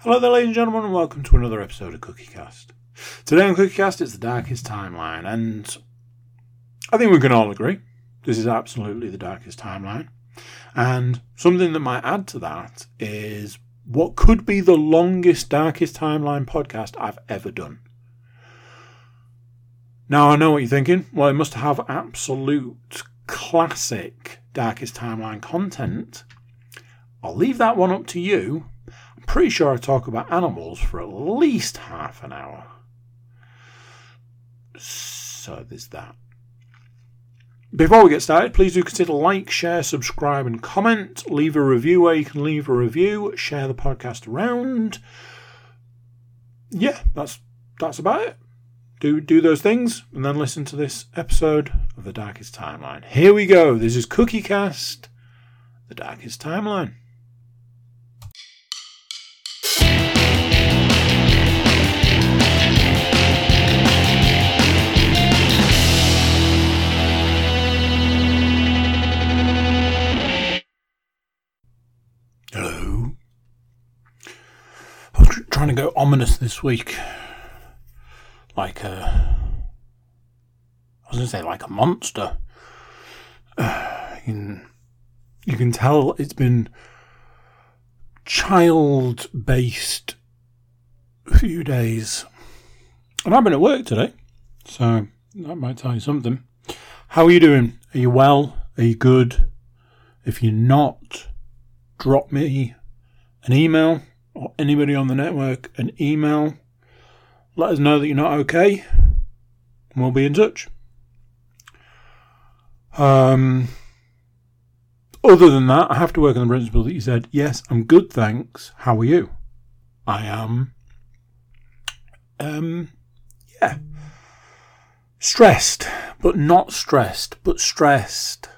Hello there, ladies and gentlemen, and welcome to another episode of CookieCast. Today on CookieCast, it's the darkest timeline, and I think we can all agree this is absolutely the darkest timeline. And something that might add to that is what could be the longest, darkest timeline podcast I've ever done. Now, I know what you're thinking. Well, it must have absolute classic darkest timeline content. I'll leave that one up to you pretty sure I talk about animals for at least half an hour. So there's that. Before we get started, please do consider like, share, subscribe, and comment. Leave a review where you can leave a review. Share the podcast around. Yeah, that's that's about it. Do do those things, and then listen to this episode of the Darkest Timeline. Here we go. This is Cookie Cast, the Darkest Timeline. Trying to go ominous this week. Like a. I was going to say, like a monster. Uh, you, can, you can tell it's been child based few days. And I've been at work today, so that might tell you something. How are you doing? Are you well? Are you good? If you're not, drop me an email or anybody on the network an email. Let us know that you're not okay, and we'll be in touch. Um, other than that, I have to work on the principle that you said, yes, I'm good, thanks. How are you? I am, um, yeah, stressed, but not stressed, but stressed.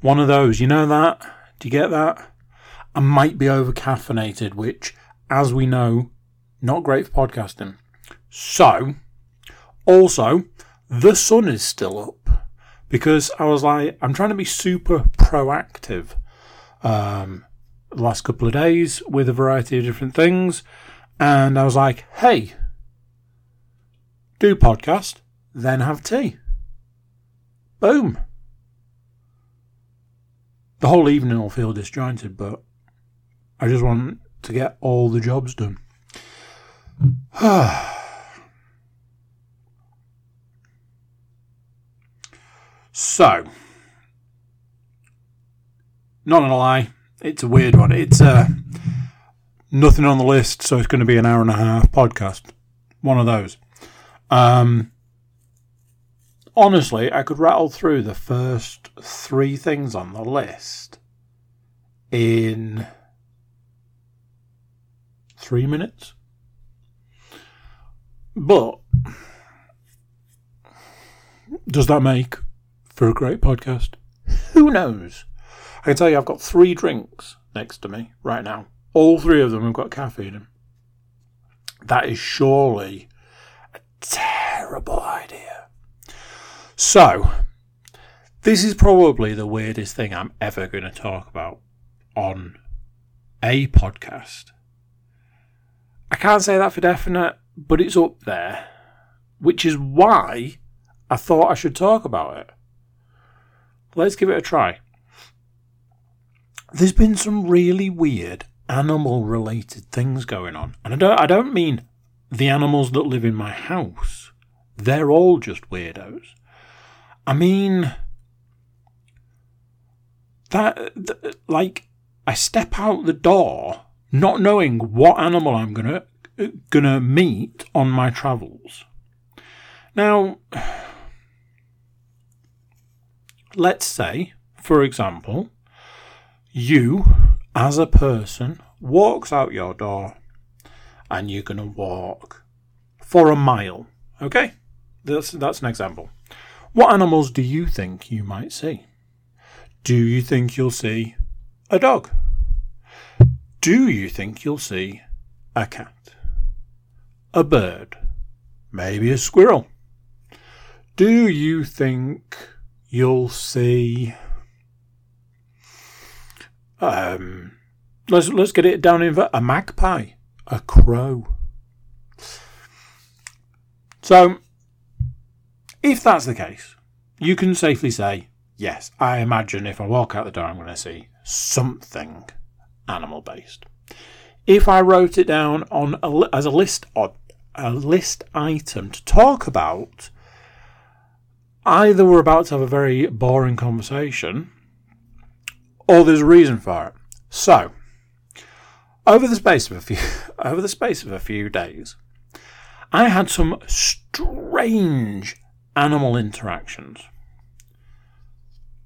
One of those, you know that? Do you get that? I might be over caffeinated, which, as we know, not great for podcasting. So, also, the sun is still up because I was like, I'm trying to be super proactive. Um, the last couple of days with a variety of different things, and I was like, hey, do podcast, then have tea. Boom. The whole evening will feel disjointed, but I just want to get all the jobs done. so, not gonna lie, it's a weird one. It's uh, nothing on the list, so it's going to be an hour and a half podcast. One of those. Um, honestly, I could rattle through the first three things on the list in three minutes. But does that make for a great podcast? Who knows? I can tell you I've got three drinks next to me right now. All three of them have got caffeine in them. That is surely a terrible idea. So, this is probably the weirdest thing I'm ever going to talk about on a podcast. I can't say that for definite, but it's up there, which is why I thought I should talk about it. Let's give it a try. There's been some really weird animal related things going on. And I don't I don't mean the animals that live in my house. They're all just weirdos. I mean that, that like I step out the door not knowing what animal I'm gonna gonna meet on my travels. Now, let's say, for example, you as a person walks out your door and you're gonna walk for a mile. Okay, that's that's an example. What animals do you think you might see? Do you think you'll see a dog? Do you think you'll see a cat? A bird? Maybe a squirrel? Do you think you'll see um, let's let's get it down in a magpie, a crow. So, if that's the case, you can safely say, yes, I imagine if I walk out the door, I'm going to see something animal based. If I wrote it down on a, as a list of a list item to talk about, either we're about to have a very boring conversation, or there's a reason for it. So, over the space of a few over the space of a few days, I had some strange animal interactions.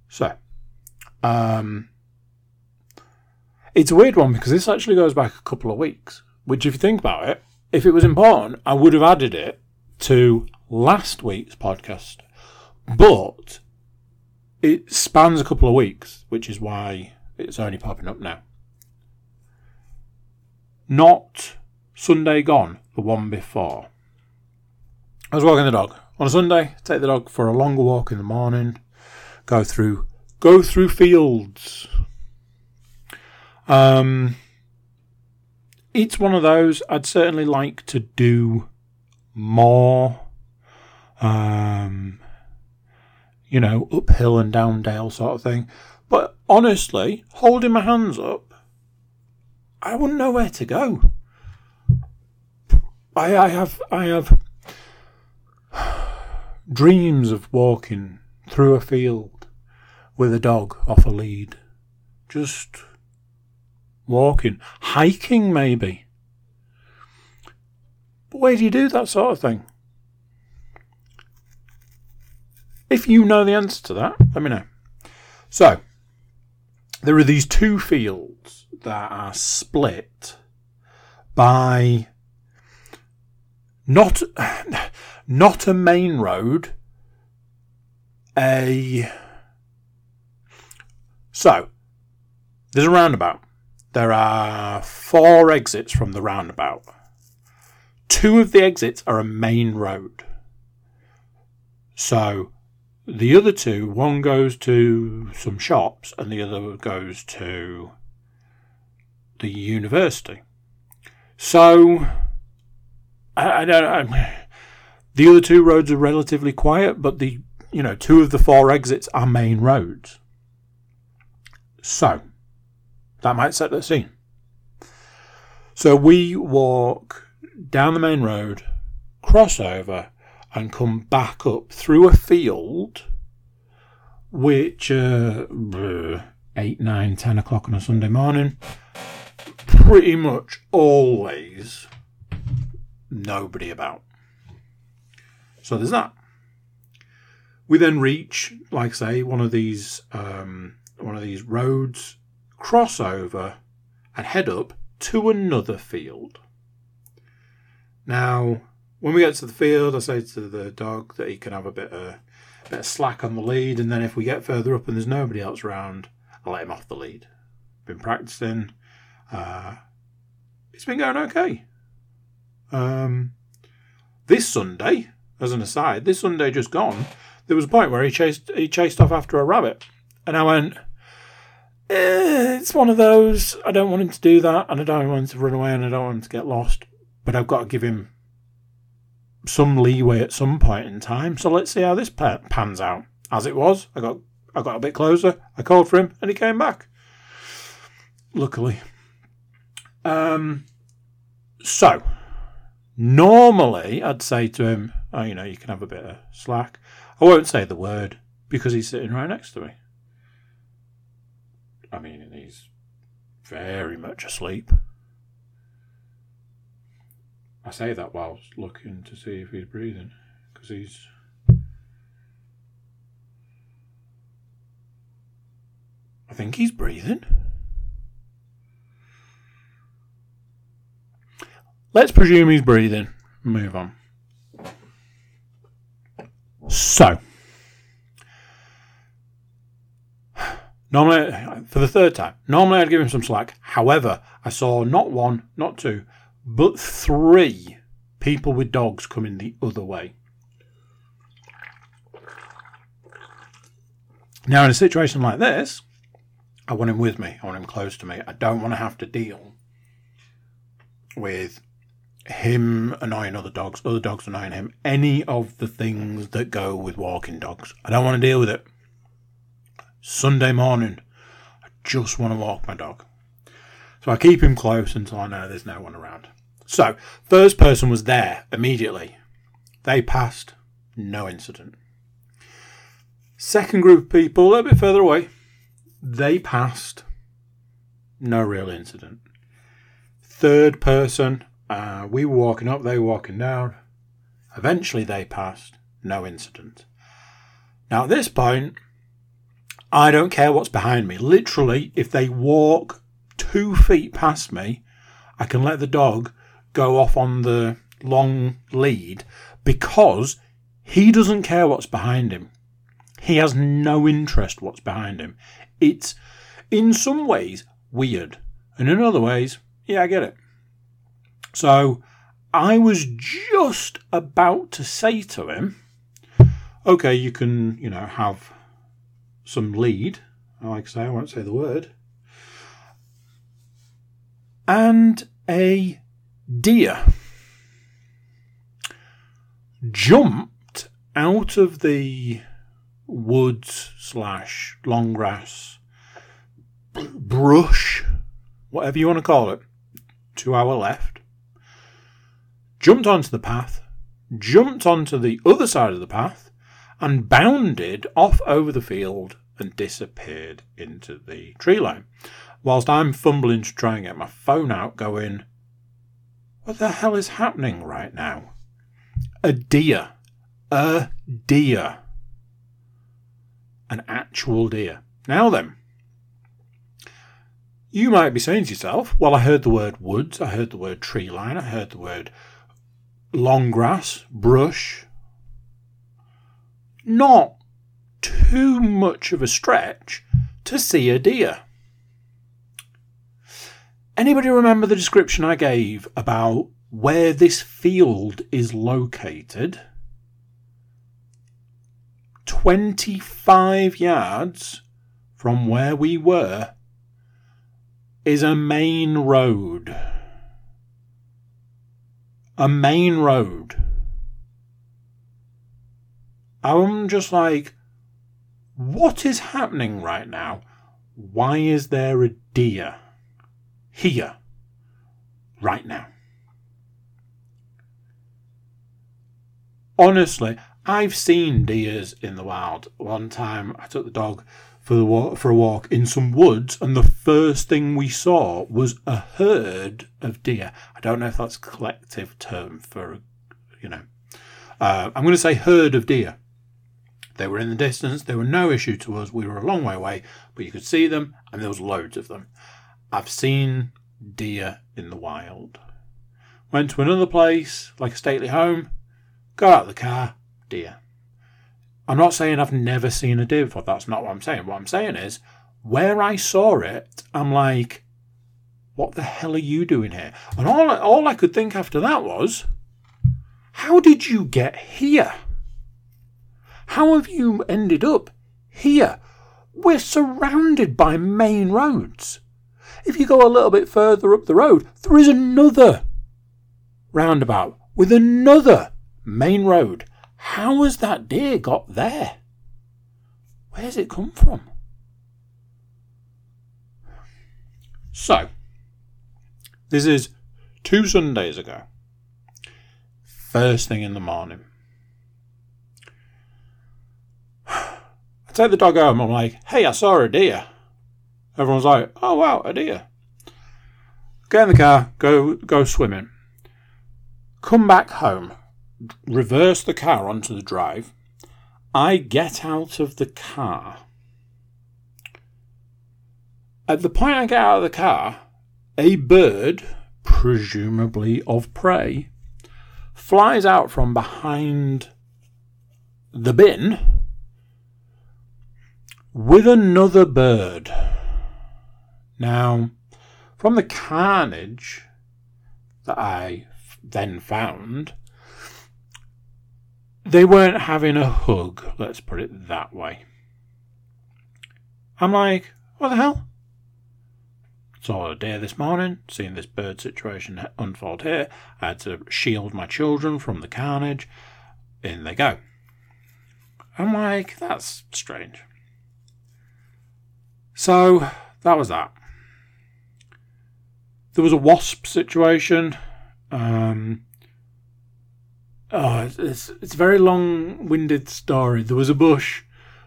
So, um, it's a weird one because this actually goes back a couple of weeks. Which, if you think about it, if it was important, I would have added it to last week's podcast. But it spans a couple of weeks, which is why it's only popping up now. Not Sunday gone, the one before. I was walking the dog. On a Sunday, take the dog for a longer walk in the morning, go through go through fields. Um it's one of those I'd certainly like to do more. Um, you know, uphill and down dale sort of thing. But honestly, holding my hands up, I wouldn't know where to go. I, I have I have dreams of walking through a field with a dog off a lead. Just walking, hiking maybe. But where do you do that sort of thing? If you know the answer to that, let me know. So, there are these two fields that are split by not not a main road, a so there's a roundabout. There are four exits from the roundabout. Two of the exits are a main road. So the other two, one goes to some shops and the other goes to the university. So I, I don't know. The other two roads are relatively quiet, but the you know two of the four exits are main roads. So that might set the scene. So we walk down the main road, cross over, and come back up through a field, which uh, eight, nine, ten o'clock on a Sunday morning, pretty much always nobody about. So there's that. We then reach, like I say, one of these um, one of these roads cross over and head up to another field. Now, when we get to the field, I say to the dog that he can have a bit of, a bit of slack on the lead, and then if we get further up and there's nobody else around, I let him off the lead. Been practicing. Uh, it's been going okay. Um, this Sunday, as an aside, this Sunday just gone, there was a point where he chased he chased off after a rabbit, and I went, eh, it's one of those. I don't want him to do that, and I don't want him to run away, and I don't want him to get lost. But I've got to give him some leeway at some point in time. So let's see how this pans out. As it was, I got I got a bit closer. I called for him, and he came back. Luckily. Um. So, normally I'd say to him, "Oh, you know, you can have a bit of slack." I won't say the word because he's sitting right next to me. I mean, he's very much asleep. I say that whilst looking to see if he's breathing, because he's. I think he's breathing. Let's presume he's breathing. Move on. So. Normally, for the third time, normally I'd give him some slack. However, I saw not one, not two, but three people with dogs coming the other way. Now, in a situation like this, I want him with me. I want him close to me. I don't want to have to deal with him annoying other dogs, other dogs annoying him, any of the things that go with walking dogs. I don't want to deal with it. Sunday morning, I just want to walk my dog. So I keep him close until I know there's no one around. So, first person was there immediately. They passed, no incident. Second group of people, a little bit further away, they passed, no real incident. Third person, uh, we were walking up, they were walking down. Eventually they passed, no incident. Now at this point, I don't care what's behind me. Literally, if they walk two feet past me, I can let the dog go off on the long lead because he doesn't care what's behind him. He has no interest what's behind him. It's in some ways weird, and in other ways, yeah, I get it. So I was just about to say to him, okay, you can, you know, have some lead. I like to say, I won't say the word. And a deer jumped out of the woods slash long grass brush, whatever you want to call it, to our left, jumped onto the path, jumped onto the other side of the path, and bounded off over the field and disappeared into the tree line. Whilst I'm fumbling to try and get my phone out, going, What the hell is happening right now? A deer. A deer. An actual deer. Now then, you might be saying to yourself, well, I heard the word woods, I heard the word tree line, I heard the word long grass, brush. Not too much of a stretch to see a deer. Anybody remember the description I gave about where this field is located? 25 yards from where we were is a main road. A main road. I'm just like, what is happening right now? Why is there a deer here right now? Honestly, I've seen deers in the wild. One time I took the dog for the walk, for a walk in some woods, and the first thing we saw was a herd of deer. I don't know if that's a collective term for, you know, uh, I'm going to say herd of deer. They were in the distance. They were no issue to us. We were a long way away, but you could see them, and there was loads of them. I've seen deer in the wild. Went to another place, like a stately home, got out of the car, deer. I'm not saying I've never seen a deer before. That's not what I'm saying. What I'm saying is, where I saw it, I'm like, what the hell are you doing here? And all, all I could think after that was, how did you get here? How have you ended up here? We're surrounded by main roads. If you go a little bit further up the road, there is another roundabout with another main road. How has that deer got there? Where's it come from? So, this is two Sundays ago. First thing in the morning. I take the dog home. I'm like, hey, I saw a deer. Everyone's like, oh wow, a deer. Get in the car, go go swimming. Come back home reverse the car onto the drive. I get out of the car. At the point I get out of the car, a bird, presumably of prey, flies out from behind the bin with another bird. Now, from the carnage that I then found, they weren't having a hug, let's put it that way. I'm like, what the hell? Saw a deer this morning, seeing this bird situation unfold here. I had to shield my children from the carnage. In they go. I'm like, that's strange. So that was that. There was a wasp situation. Um, oh, it's, it's, a very long-winded story. There was a bush.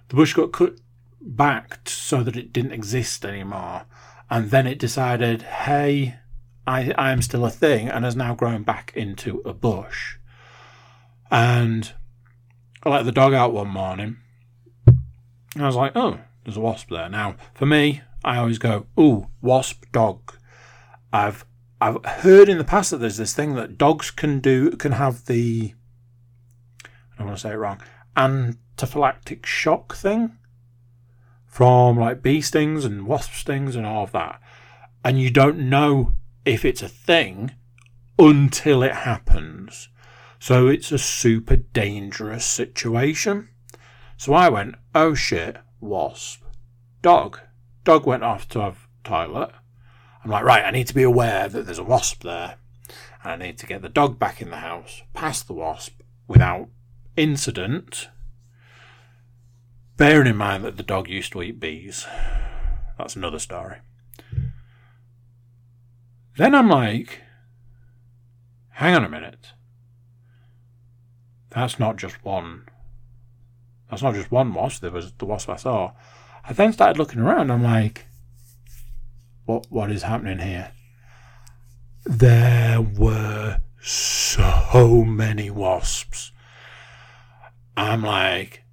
The bush got cut back so that it didn't exist anymore, and then it decided, "Hey, I I am still a thing," and has now grown back into a bush. And I let the dog out one morning. And I was like, "Oh, there's a wasp there." Now, for me, I always go, "Ooh, wasp dog." I've I've heard in the past that there's this thing that dogs can do can have the I don't want to say it wrong anaphylactic shock thing from like bee stings and wasp stings and all of that, and you don't know if it's a thing until it happens. So it's a super dangerous situation. So I went, oh shit, wasp, dog. Dog went off to have toilet. I'm like, right, I need to be aware that there's a wasp there. And I need to get the dog back in the house, past the wasp, without incident. Bearing in mind that the dog used to eat bees. That's another story. Then I'm like, hang on a minute. That's not just one. That's not just one wasp. There was the wasp I saw. I then started looking around. I'm like, what what is happening here? There were so many wasps. I'm like,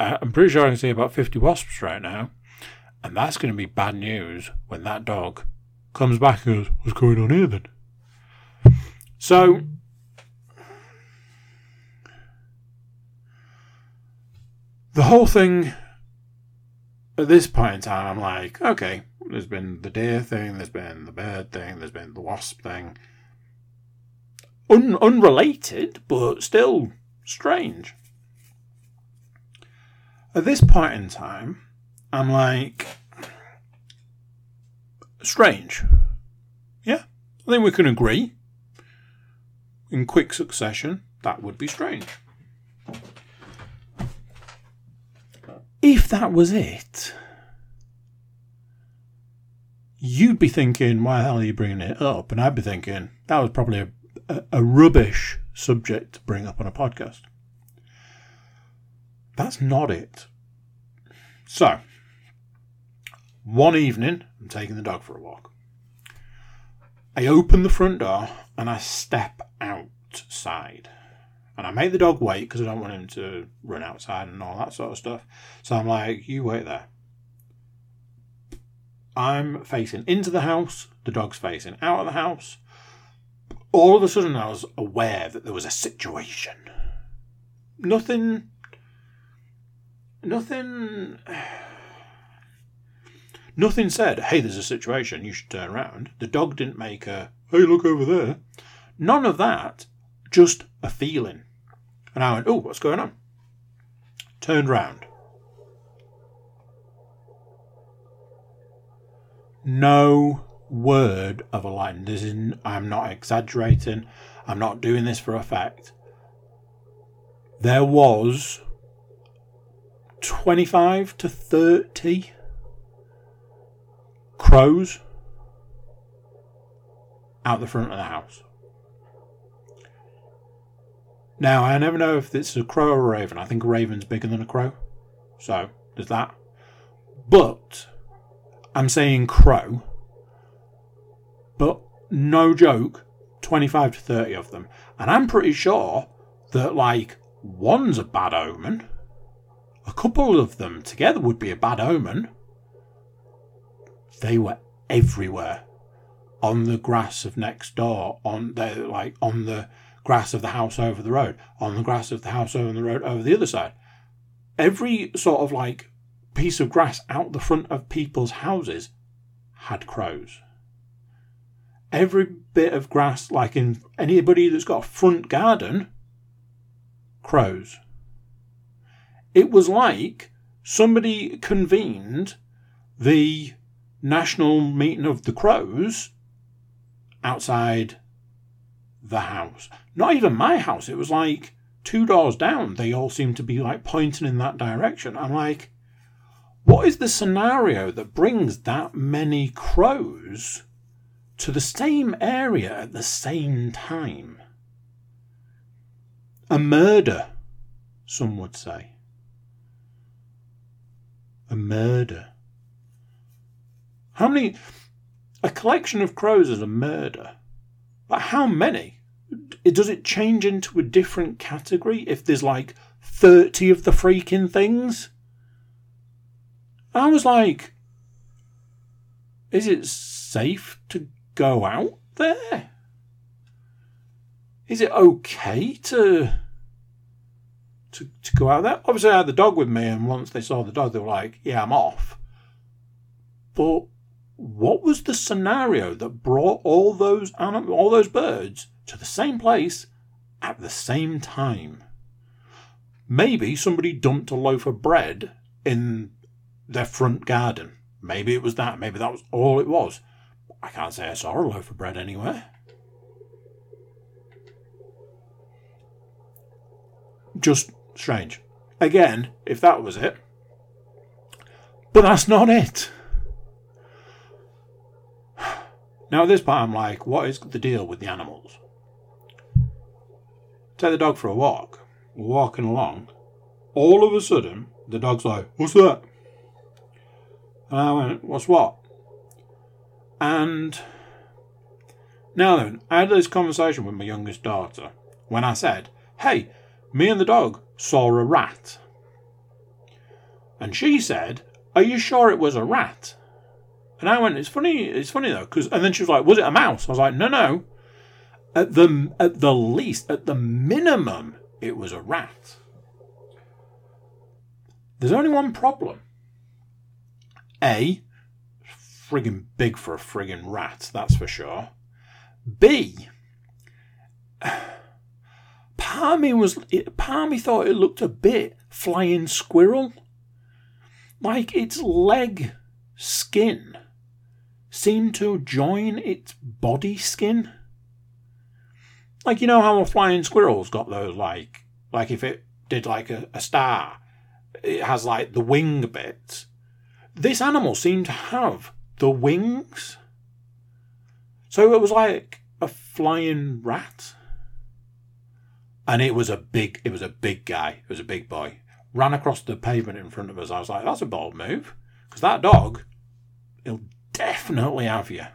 I'm pretty sure I can see about 50 wasps right now. And that's going to be bad news when that dog comes back and goes, What's going on here then? So, the whole thing at this point in time, I'm like, okay, there's been the deer thing, there's been the bird thing, there's been the wasp thing. Un- unrelated, but still strange. At this point in time, I'm like, strange. Yeah, I think we can agree. In quick succession, that would be strange. If that was it, you'd be thinking, why the hell are you bringing it up? And I'd be thinking, that was probably a, a, rubbish subject to bring up on a podcast. That's not it. So, one evening, I'm taking the dog for a walk. I open the front door and I step outside. And I make the dog wait because I don't want him to run outside and all that sort of stuff. So I'm like, you wait there. I'm facing into the house, the dog's facing out of the house. All of a sudden, I was aware that there was a situation. Nothing. Nothing. Nothing said, hey, there's a situation, you should turn around. The dog didn't make a, hey, look over there. None of that, just a feeling. And I went, oh, what's going on? Turned round. no word of a line. This is I'm not exaggerating. I'm not doing this for effect. There was 25 to 30 crows out the front of the house. Now, I never know if it's a crow or a raven. I think a raven's bigger than a crow. So, there's that. But I'm saying crow, but no joke, 25 to 30 of them. And I'm pretty sure that, like, one's a bad omen. A couple of them together would be a bad omen. They were everywhere. On the grass of next door, on the like on the grass of the house over the road, on the grass of the house over the road over the other side. Every sort of like piece of grass out the front of people's houses had crows. Every bit of grass, like in anybody that's got a front garden, crows. It was like somebody convened the national meeting of the crows outside the house. Not even my house. It was like two doors down. They all seemed to be like pointing in that direction. I'm like, what is the scenario that brings that many crows to the same area at the same time? A murder, some would say. A murder. How many? A collection of crows is a murder. But how many? Does it change into a different category if there's like 30 of the freaking things? I was like, is it safe to go out there? Is it okay to to, to go out there? Obviously, I had the dog with me, and once they saw the dog, they were like, "Yeah, I'm off." But what was the scenario that brought all those anim- all those birds to the same place at the same time? Maybe somebody dumped a loaf of bread in their front garden. Maybe it was that. Maybe that was all it was. I can't say I saw a loaf of bread anywhere. Just strange. Again, if that was it. But that's not it. Now, at this point, I'm like, what is the deal with the animals? Take the dog for a walk. We're walking along. All of a sudden, the dog's like, What's that? And I went, What's what? And now then, I had this conversation with my youngest daughter when I said, Hey, me and the dog saw a rat. And she said, Are you sure it was a rat? And I went, It's funny, it's funny though, because and then she was like, Was it a mouse? I was like, No, no. At the at the least, at the minimum, it was a rat. There's only one problem. A, friggin' big for a friggin' rat, that's for sure. B, me was, me thought it looked a bit flying squirrel. Like its leg skin seemed to join its body skin. Like, you know how a flying squirrel's got those, like, like if it did like a, a star, it has like the wing bits. This animal seemed to have the wings. So it was like a flying rat. And it was a big it was a big guy. It was a big boy. Ran across the pavement in front of us. I was like, that's a bold move. Because that dog, he'll definitely have you.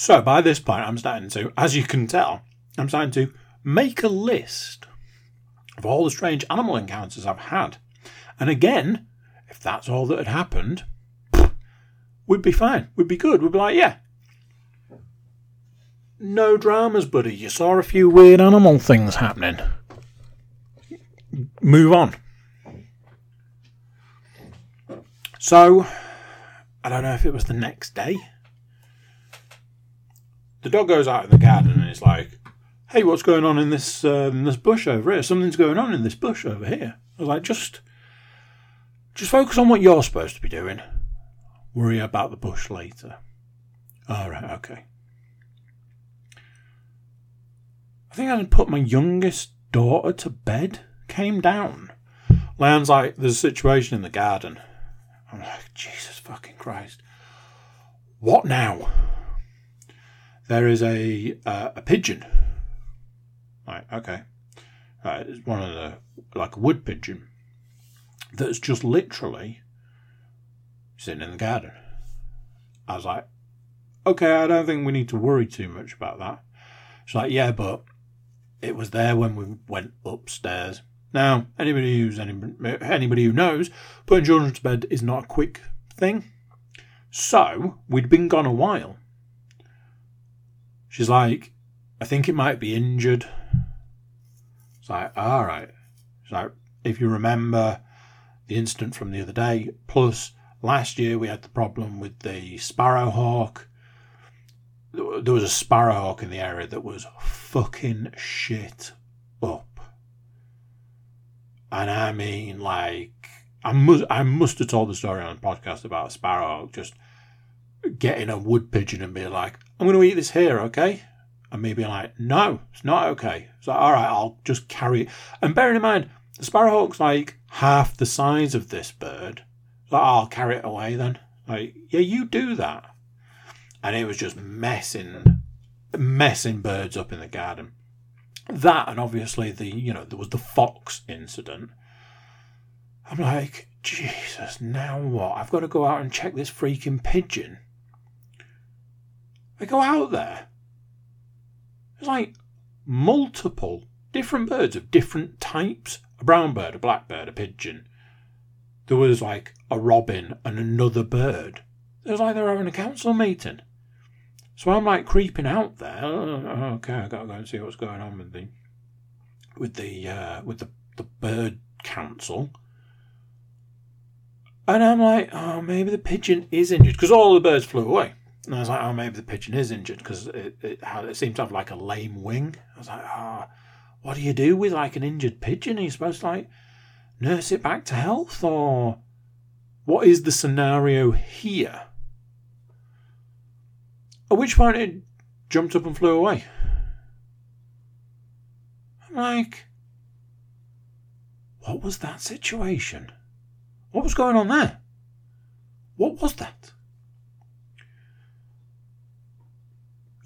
So by this point, I'm starting to, as you can tell, I'm starting to make a list of all the strange animal encounters I've had. And again, if that's all that had happened, we'd be fine. We'd be good. We'd be like, yeah. No dramas, buddy. You saw a few weird animal things happening. Move on. So, I don't know if it was the next day. The dog goes out in the garden and it's like, "Hey, what's going on in this in this bush over here? Something's going on in this bush over here." I was like, "Just, just focus on what you're supposed to be doing. Worry about the bush later." All right, okay. I think I had put my youngest daughter to bed. Came down. Leon's like, "There's a situation in the garden." I'm like, Jesus fucking Christ. What now? There is a uh, a pigeon. Right, okay. Uh, it's one of the like a wood pigeon that's just literally sitting in the garden. I was like, okay, I don't think we need to worry too much about that. She's like, yeah, but it was there when we went upstairs. Now, anybody who's anybody, anybody who knows, putting children to bed is not a quick thing. So we'd been gone a while. She's like, I think it might be injured. It's like, all right. She's like, if you remember the incident from the other day, plus last year we had the problem with the sparrowhawk. There was a sparrowhawk in the area that was fucking shit up. And I mean, like, I must, I must have told the story on a podcast about a sparrowhawk just getting a wood pigeon and being like, I'm going to eat this here, okay? And me being like, no, it's not okay. It's like, all right, I'll just carry it. And bearing in mind, the sparrowhawk's like half the size of this bird. Like, I'll carry it away then. Like, yeah, you do that. And it was just messing, messing birds up in the garden. That and obviously the, you know, there was the fox incident. I'm like, Jesus, now what? I've got to go out and check this freaking pigeon. I go out there. There's like multiple different birds of different types a brown bird, a black bird, a pigeon. There was like a robin and another bird. It was like they were having a council meeting. So I'm like creeping out there. Oh, okay, I gotta go and see what's going on with the with the uh, with the, the bird council. And I'm like, oh, maybe the pigeon is injured because all the birds flew away. And I was like, oh, maybe the pigeon is injured because it, it, it to have like a lame wing. I was like, ah, oh, what do you do with like an injured pigeon? Are you supposed to like nurse it back to health or what is the scenario here? At which point it jumped up and flew away. I'm like, what was that situation? What was going on there? What was that?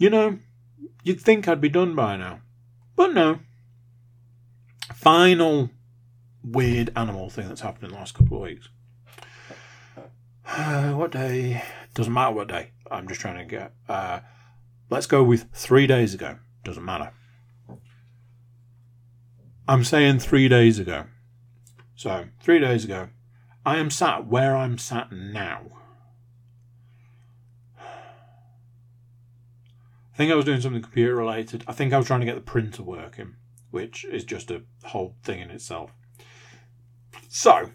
You know, you'd think I'd be done by now. But no. Final weird animal thing that's happened in the last couple of weeks. Uh, what day? Doesn't matter what day. I'm just trying to get. Uh, let's go with three days ago. Doesn't matter. I'm saying three days ago. So, three days ago, I am sat where I'm sat now. I think I was doing something computer related. I think I was trying to get the printer working, which is just a whole thing in itself. So,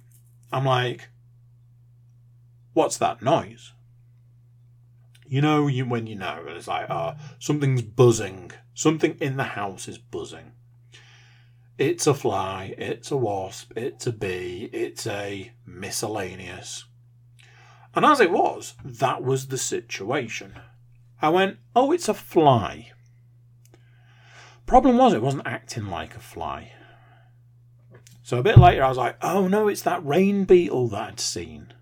I'm like, what's that noise? You know, you when you know, it's like, oh, something's buzzing. Something in the house is buzzing. It's a fly, it's a wasp, it's a bee, it's a miscellaneous. And as it was, that was the situation. I went, oh, it's a fly. Problem was, it wasn't acting like a fly. So a bit later, I was like, oh no, it's that rain beetle that I'd seen.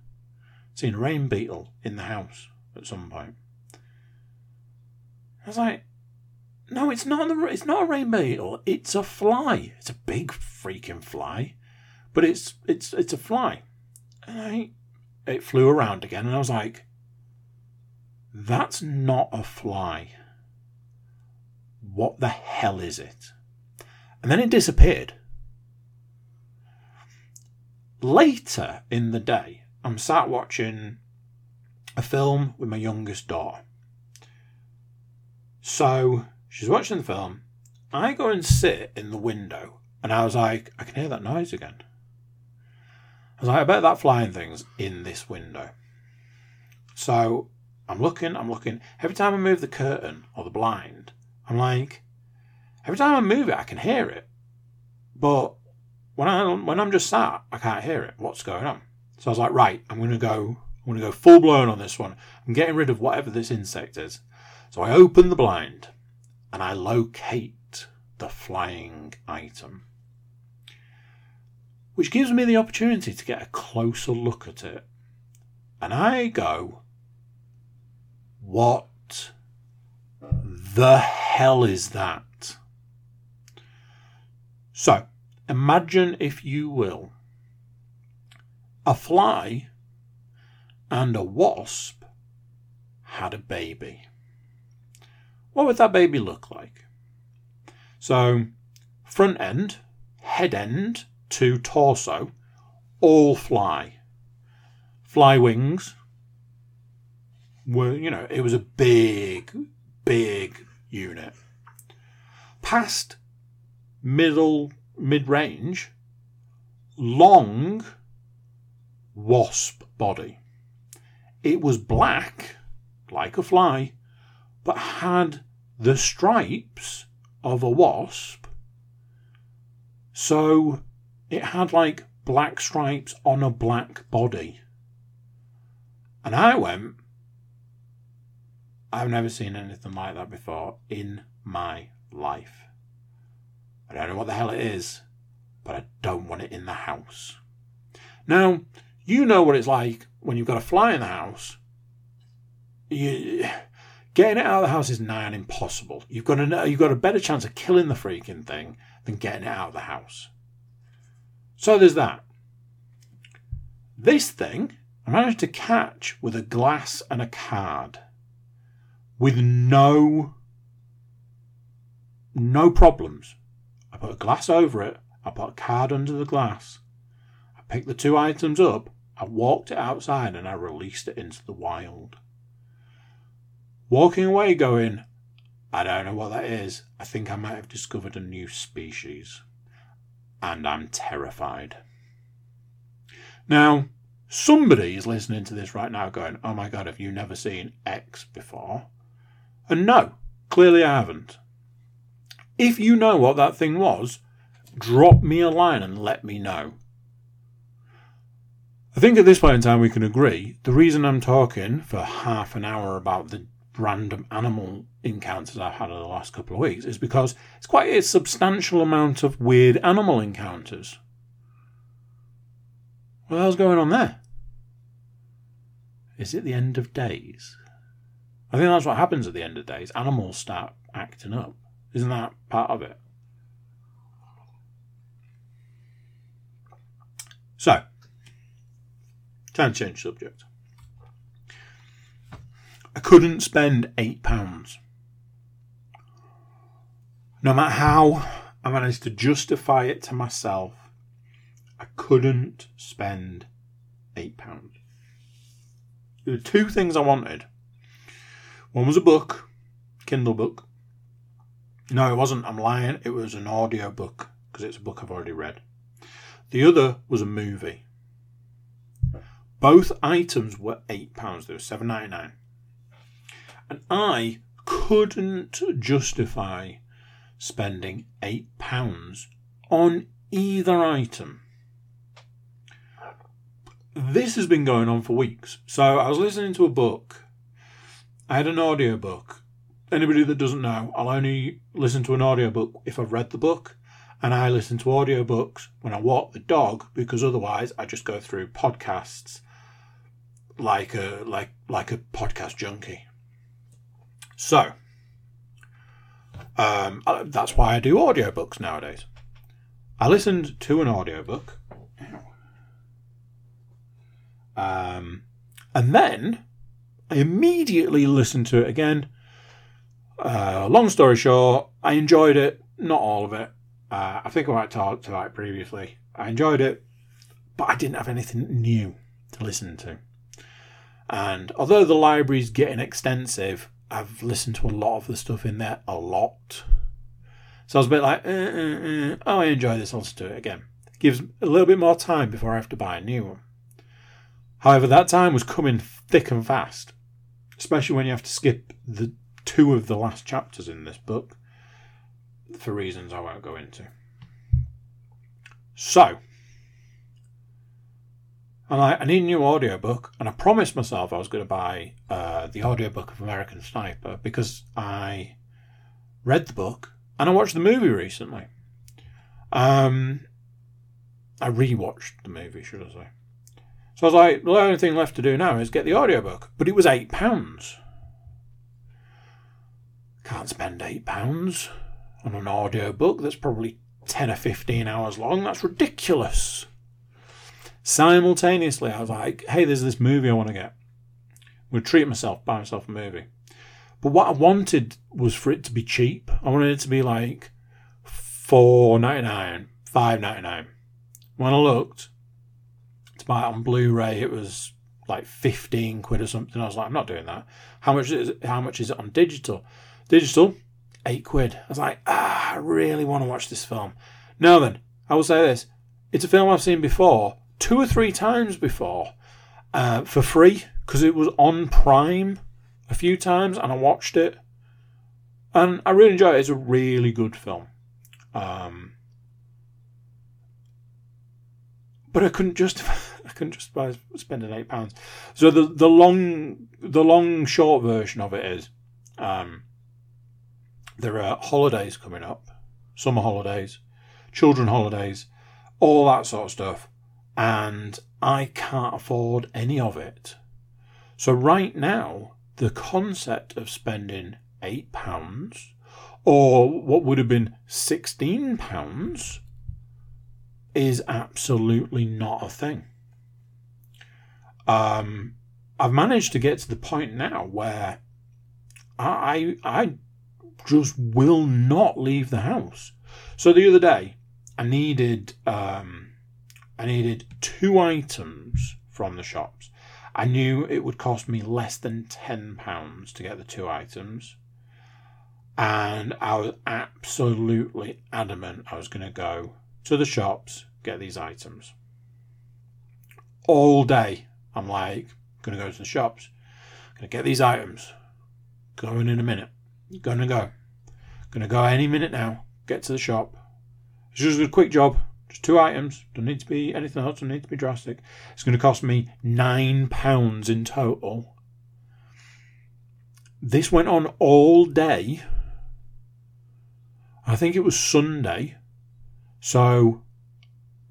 Seen a rain beetle in the house at some point. I was like, no, it's not. The, it's not a rain beetle. It's a fly. It's a big freaking fly, but it's it's it's a fly. And I, it flew around again, and I was like, "That's not a fly. What the hell is it?" And then it disappeared. Later in the day, I'm sat watching a film with my youngest daughter. So She's watching the film. I go and sit in the window, and I was like, I can hear that noise again. I was like, I bet that flying thing's in this window. So I'm looking, I'm looking. Every time I move the curtain or the blind, I'm like, every time I move it, I can hear it. But when I when I'm just sat, I can't hear it. What's going on? So I was like, right, I'm gonna go. I'm gonna go full blown on this one. I'm getting rid of whatever this insect is. So I open the blind and I locate the flying item, which gives me the opportunity to get a closer look at it. And I go, What the hell is that? So, imagine, if you will, a fly and a wasp had a baby what would that baby look like? So, front end, head end to torso, all fly. Fly wings were, you know, it was a big, big unit. Past middle, mid range, long wasp body. It was black, like a fly, but had the stripes of a wasp. So it had like black stripes on a black body. And I went, I've never seen anything like that before in my life. I don't know what the hell it is, but I don't want it in the house. Now, you know what it's like when you've got a fly in the house. You, getting it out of the house is nigh on impossible. You've got a you've got a better chance of killing the freaking thing than getting it out of the house. So there's that. This thing I managed to catch with a glass and a card with no no problems. I put a glass over it, I put a card under the glass. I picked the two items up, I walked it outside and I released it into the wild. Walking away going, I don't know what that is. I think I might have discovered a new species. And I'm terrified. Now, somebody is listening to this right now going, Oh my god, have you never seen X before? And no, clearly I haven't. If you know what that thing was, drop me a line and let me know. I think at this point in time we can agree the reason I'm talking for half an hour about the random animal encounters I've had in the last couple of weeks is because it's quite a substantial amount of weird animal encounters. What the hell's going on there? Is it the end of days? I think that's what happens at the end of the days. Animals start acting up. Isn't that part of it? So, time to change subject. I couldn't spend eight pounds. No matter how I managed to justify it to myself, I couldn't spend eight pounds. There were two things I wanted. One was a book, Kindle book. No, it wasn't. I'm lying. It was an audio book because it's a book I've already read. The other was a movie. Both items were eight pounds. They were seven ninety nine, and I couldn't justify spending eight pounds on either item. This has been going on for weeks. So I was listening to a book. I had an audio book. Anybody that doesn't know, I'll only listen to an audio book if I've read the book and I listen to audiobooks when I walk the dog because otherwise I just go through podcasts like a like like a podcast junkie. So um, that's why I do audiobooks nowadays. I listened to an audiobook. Um, and then I immediately listened to it again. Uh, long story short, I enjoyed it, not all of it. Uh, I think I might talk to that previously. I enjoyed it, but I didn't have anything new to listen to. And although the library's getting extensive, I've listened to a lot of the stuff in there a lot. So I was a bit like, uh, uh, uh. oh, I enjoy this, I'll listen to it again. It gives a little bit more time before I have to buy a new one. However, that time was coming thick and fast, especially when you have to skip the two of the last chapters in this book for reasons I won't go into. So, and I, I need a new audiobook, and I promised myself I was going to buy uh, the audiobook of American Sniper because I read the book and I watched the movie recently. Um, I rewatched the movie, should I say. So I was like, the only thing left to do now is get the audiobook. But it was £8. Can't spend £8 on an audiobook that's probably 10 or 15 hours long. That's ridiculous. Simultaneously, I was like, hey, there's this movie I want to get. To treat myself, buy myself a movie. But what I wanted was for it to be cheap. I wanted it to be like four ninety nine, five ninety nine. When I looked buy it on Blu-ray, it was like fifteen quid or something. I was like, I'm not doing that. How much is it, how much is it on digital? Digital, eight quid. I was like, ah, I really want to watch this film. Now then, I will say this: it's a film I've seen before, two or three times before, uh, for free because it was on Prime a few times and I watched it, and I really enjoyed it. It's a really good film. Um, but I couldn't justify. I couldn't justify spending eight pounds. So the the long the long short version of it is, um, there are holidays coming up, summer holidays, children holidays, all that sort of stuff, and I can't afford any of it. So right now, the concept of spending eight pounds, or what would have been sixteen pounds, is absolutely not a thing. Um, I've managed to get to the point now where I I just will not leave the house. So the other day, I needed um, I needed two items from the shops. I knew it would cost me less than ten pounds to get the two items, and I was absolutely adamant I was going to go to the shops get these items. All day, I'm like, to go to the shops, to get these items. Going in a minute. To go. To go any minute now. Get to the shop. It's just a quick job. Just two items. Don't need to be anything else. Don't need to be drastic. It's to cost me nine pounds in total. This went on all day. I think it was Sunday. So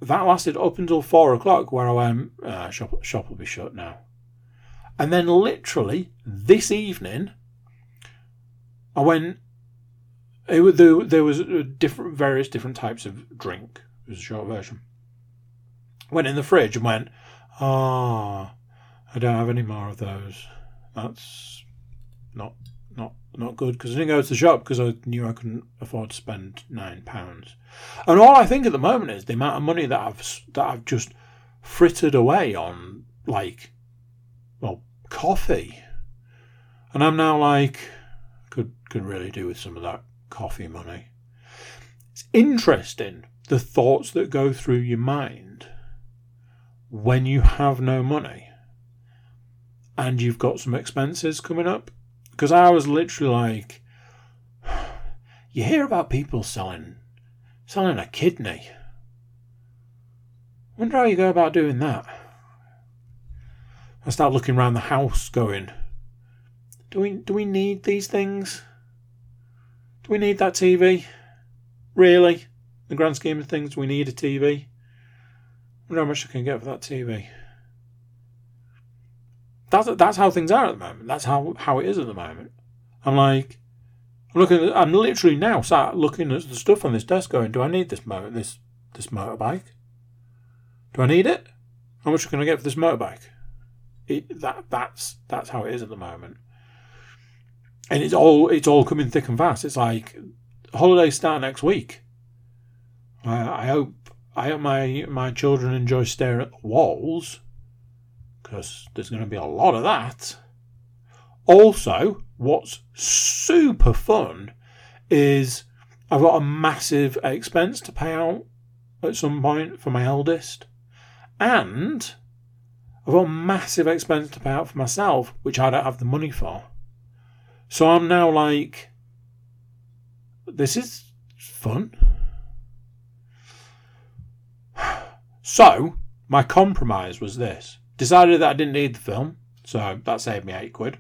that lasted up until four o'clock, where I went, uh, shop, shop will be shut now. And then, literally, this evening, I went. It, there, there was different, various different types of drink. It was a short version. Went in the fridge and went, ah, oh, I don't have any more of those. That's not not not good because I didn't go to the shop because I knew I couldn't afford to spend nine pounds. And all I think at the moment is the amount of money that I've that I've just frittered away on like, well, coffee, and I'm now like, could could really do with some of that coffee money. It's interesting the thoughts that go through your mind when you have no money and you've got some expenses coming up because I was literally like, you hear about people selling selling a kidney. Wonder how you go about doing that. I start looking around the house, going, do we do we need these things? Do we need that TV? Really? In the grand scheme of things, do we need a TV? Wonder how much I can get for that TV. That's that's how things are at the moment. That's how how it is at the moment. I'm like, I'm looking. At, I'm literally now sat looking at the stuff on this desk, going, "Do I need this motor this this motorbike? Do I need it? How much can I get for this motorbike?" It, that that's that's how it is at the moment, and it's all it's all coming thick and fast. It's like holidays start next week. I, I hope I hope my my children enjoy staring at the walls because there's going to be a lot of that. Also, what's super fun is I've got a massive expense to pay out at some point for my eldest, and I've got a massive expense to pay out for myself, which I don't have the money for. So I'm now like, this is fun. So, my compromise was this Decided that I didn't need the film, so that saved me eight quid.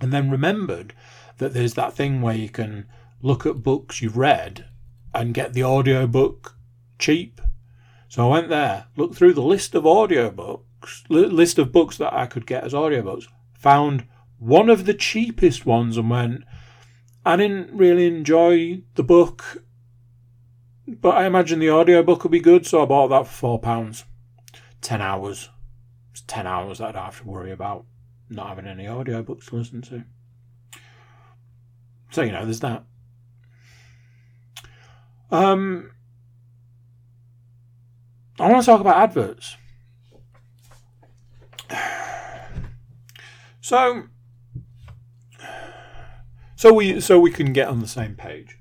And then remembered that there's that thing where you can look at books you've read and get the audio book cheap. So I went there, looked through the list of audiobooks, list of books that I could get as audiobooks, found one of the cheapest ones and went, I didn't really enjoy the book, but I imagine the audiobook will be good, so I bought that for £4. 10 hours. 10 hours that I'd have to worry about not having any audiobooks to listen to. So, you know, there's that. Um, I want to talk about adverts. So, so we so we can get on the same page.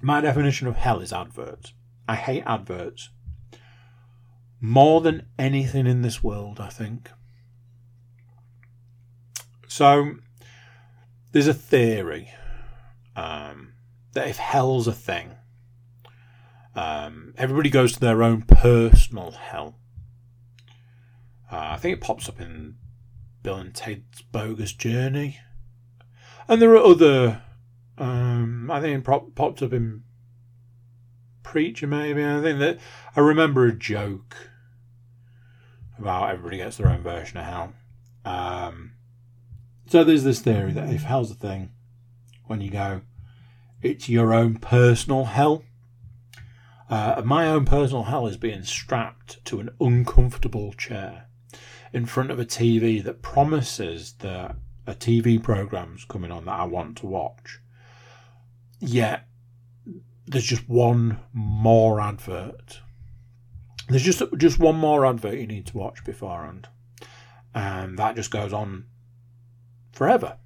My definition of hell is adverts. I hate adverts more than anything in this world, I think. So, there's a theory um, that if hell's a thing, Um, everybody goes to their own personal hell. Uh, I think it pops up in Bill and Ted's Bogus Journey. And there are other. Um, I think it pop, popped up in Preacher, maybe. I think that. I remember a joke about everybody gets their own version of hell. Um, so there's this theory that if hell's a thing, when you go, it's your own personal hell. Uh, my own personal hell is being strapped to an uncomfortable chair in front of a TV that promises that a TV program's coming on that I want to watch. Yet there's just one more advert. There's just just one more advert you need to watch beforehand, and that just goes on forever.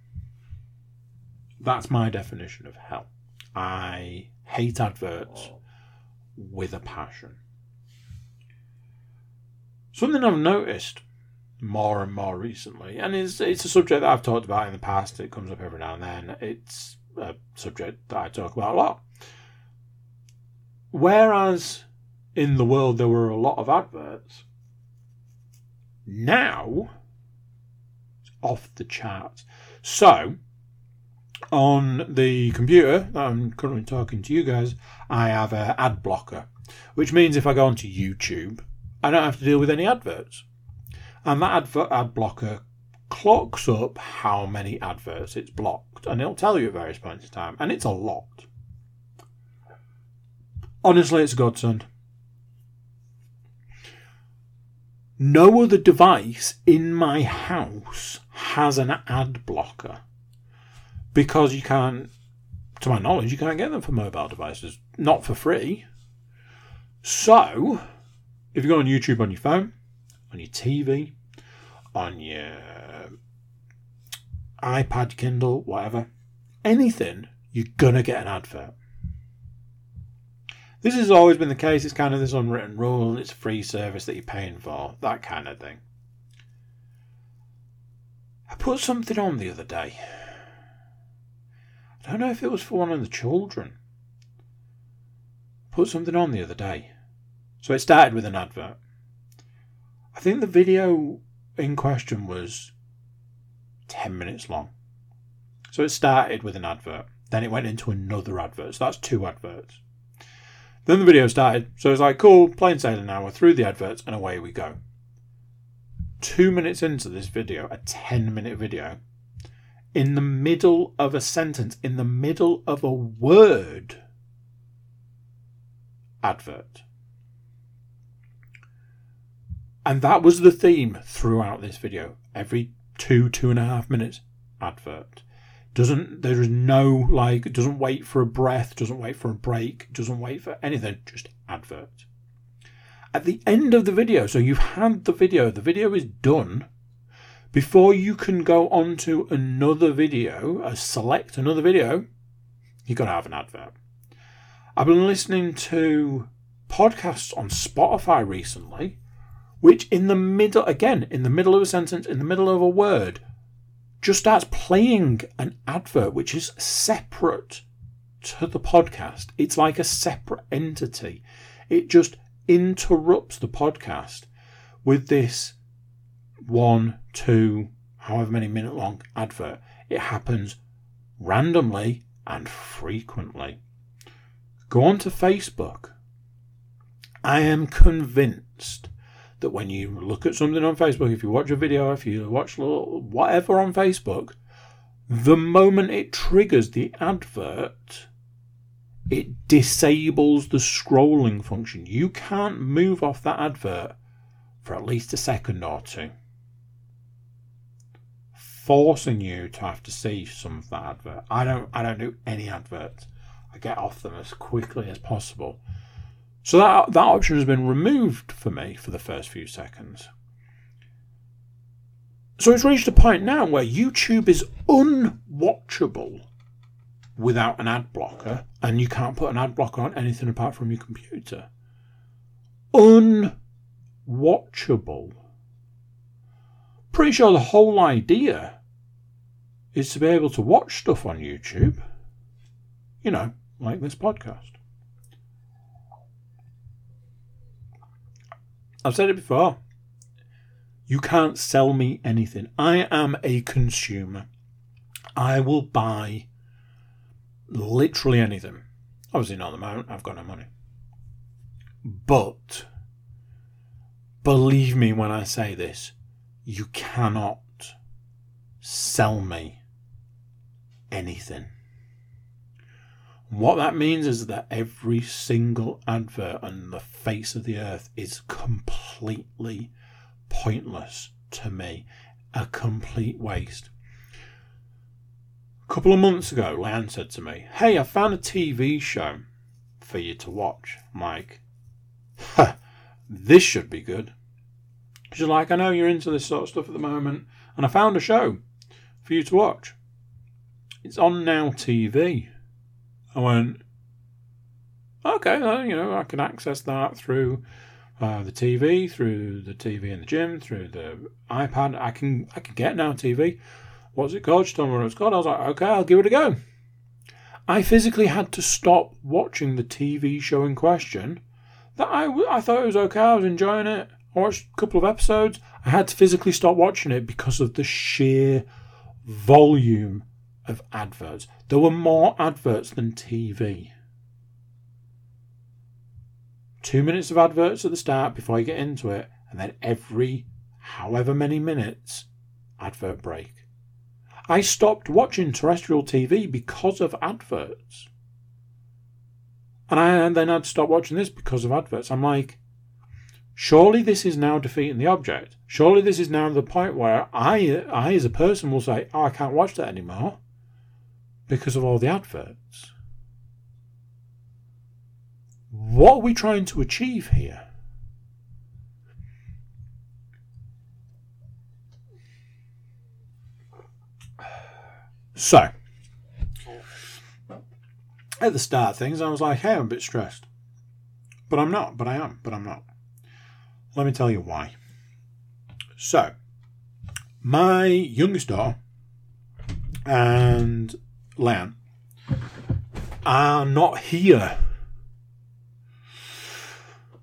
That's my definition of hell. I hate adverts with a passion. Something I've noticed more and more recently, and it's it's a subject that I've talked about in the past. It comes up every now and then. It's a subject that I talk about a lot. Whereas in the world there were a lot of adverts, now it's off the charts. So on the computer I'm currently talking to you guys, I have an ad blocker, which means if I go onto YouTube, I don't have to deal with any adverts. And that advert ad blocker clocks up how many adverts it's blocked, and it'll tell you at various points in time, and it's a lot. Honestly, it's a godsend. No other device in my house has an ad blocker because you can't, to my knowledge, you can't get them for mobile devices, not for free. So, if you go on YouTube on your phone, on your TV, on your iPad, Kindle, whatever, anything, you're gonna get an advert. This has always been the case. It's kind of this unwritten rule. It's free service that you're paying for, that kind of thing. I put something on the other day. I don't know if it was for one of the children. I put something on the other day. So it started with an advert. I think the video in question was 10 minutes long. So it started with an advert, then it went into another advert. So that's two adverts. Then the video started. So it's like, cool, plain sailing now. We're through the adverts and away we go. Two minutes into this video, a 10 minute video, in the middle of a sentence, in the middle of a word, advert. And that was the theme throughout this video. Every two, two and a half minutes, advert. Doesn't there is no like doesn't wait for a breath, doesn't wait for a break, doesn't wait for anything, just advert. At the end of the video, so you've had the video, the video is done. Before you can go on to another video, uh, select another video, you've got to have an advert. I've been listening to podcasts on Spotify recently which in the middle, again, in the middle of a sentence, in the middle of a word, just starts playing an advert which is separate to the podcast. It's like a separate entity. It just interrupts the podcast with this one, two, however many minute long advert. It happens randomly and frequently. Go on to Facebook. I am convinced that when you look at something on Facebook, if you watch a video, if you watch whatever on Facebook, the moment it triggers the advert, it disables the scrolling function. You can't move off that advert for at least a second or two, forcing you to have to see some of that advert. I don't. I don't do any adverts. I get off them as quickly as possible so that, that option has been removed for me for the first few seconds. So it's reached a point now where YouTube is unwatchable without an ad blocker, and you can't put an ad blocker on anything apart from your computer. Unwatchable. Pretty sure the whole idea is to be able to watch stuff on YouTube. You know, like this podcast. I've said it before. You can't sell me anything. I am a consumer. I will buy literally anything. Obviously, not at the moment. I've got no money. But believe me when I say this, you cannot sell me anything. What that means is that every single advert on the face of the earth is completely pointless to me. A complete waste. A couple of months ago, Lan said to me, Hey, I found a TV show for you to watch. Huh, this should be good. She's like, I know you're into this sort of stuff at the moment, and I found a show for you to watch. It's on Now TV. I went, okay, well, you know, I can access that through uh, the TV, through the TV in the gym, through the iPad. I can I can get Now TV. What's it called? She told me what it's called. I was like, okay, I'll give it a go. I physically had to stop watching the TV show in question. That I, I thought it was okay. I was enjoying it. I watched a couple of episodes. I had to physically stop watching it because of the sheer volume of adverts. There were more adverts than TV. Two minutes of adverts at the start before you get into it, and then every however many minutes, advert break. I stopped watching terrestrial TV because of adverts. And, I, and then I'd stop watching this because of adverts. I'm like, surely this is now defeating the object. Surely this is now the point where I, I as a person will say, oh, I can't watch that anymore because of all the adverts. What are we trying to achieve here? So, at the start things, I was like, hey, I'm a bit stressed. But I'm not, but I am, but I'm not. Let me tell you why. So, my youngest daughter and Lan are not here.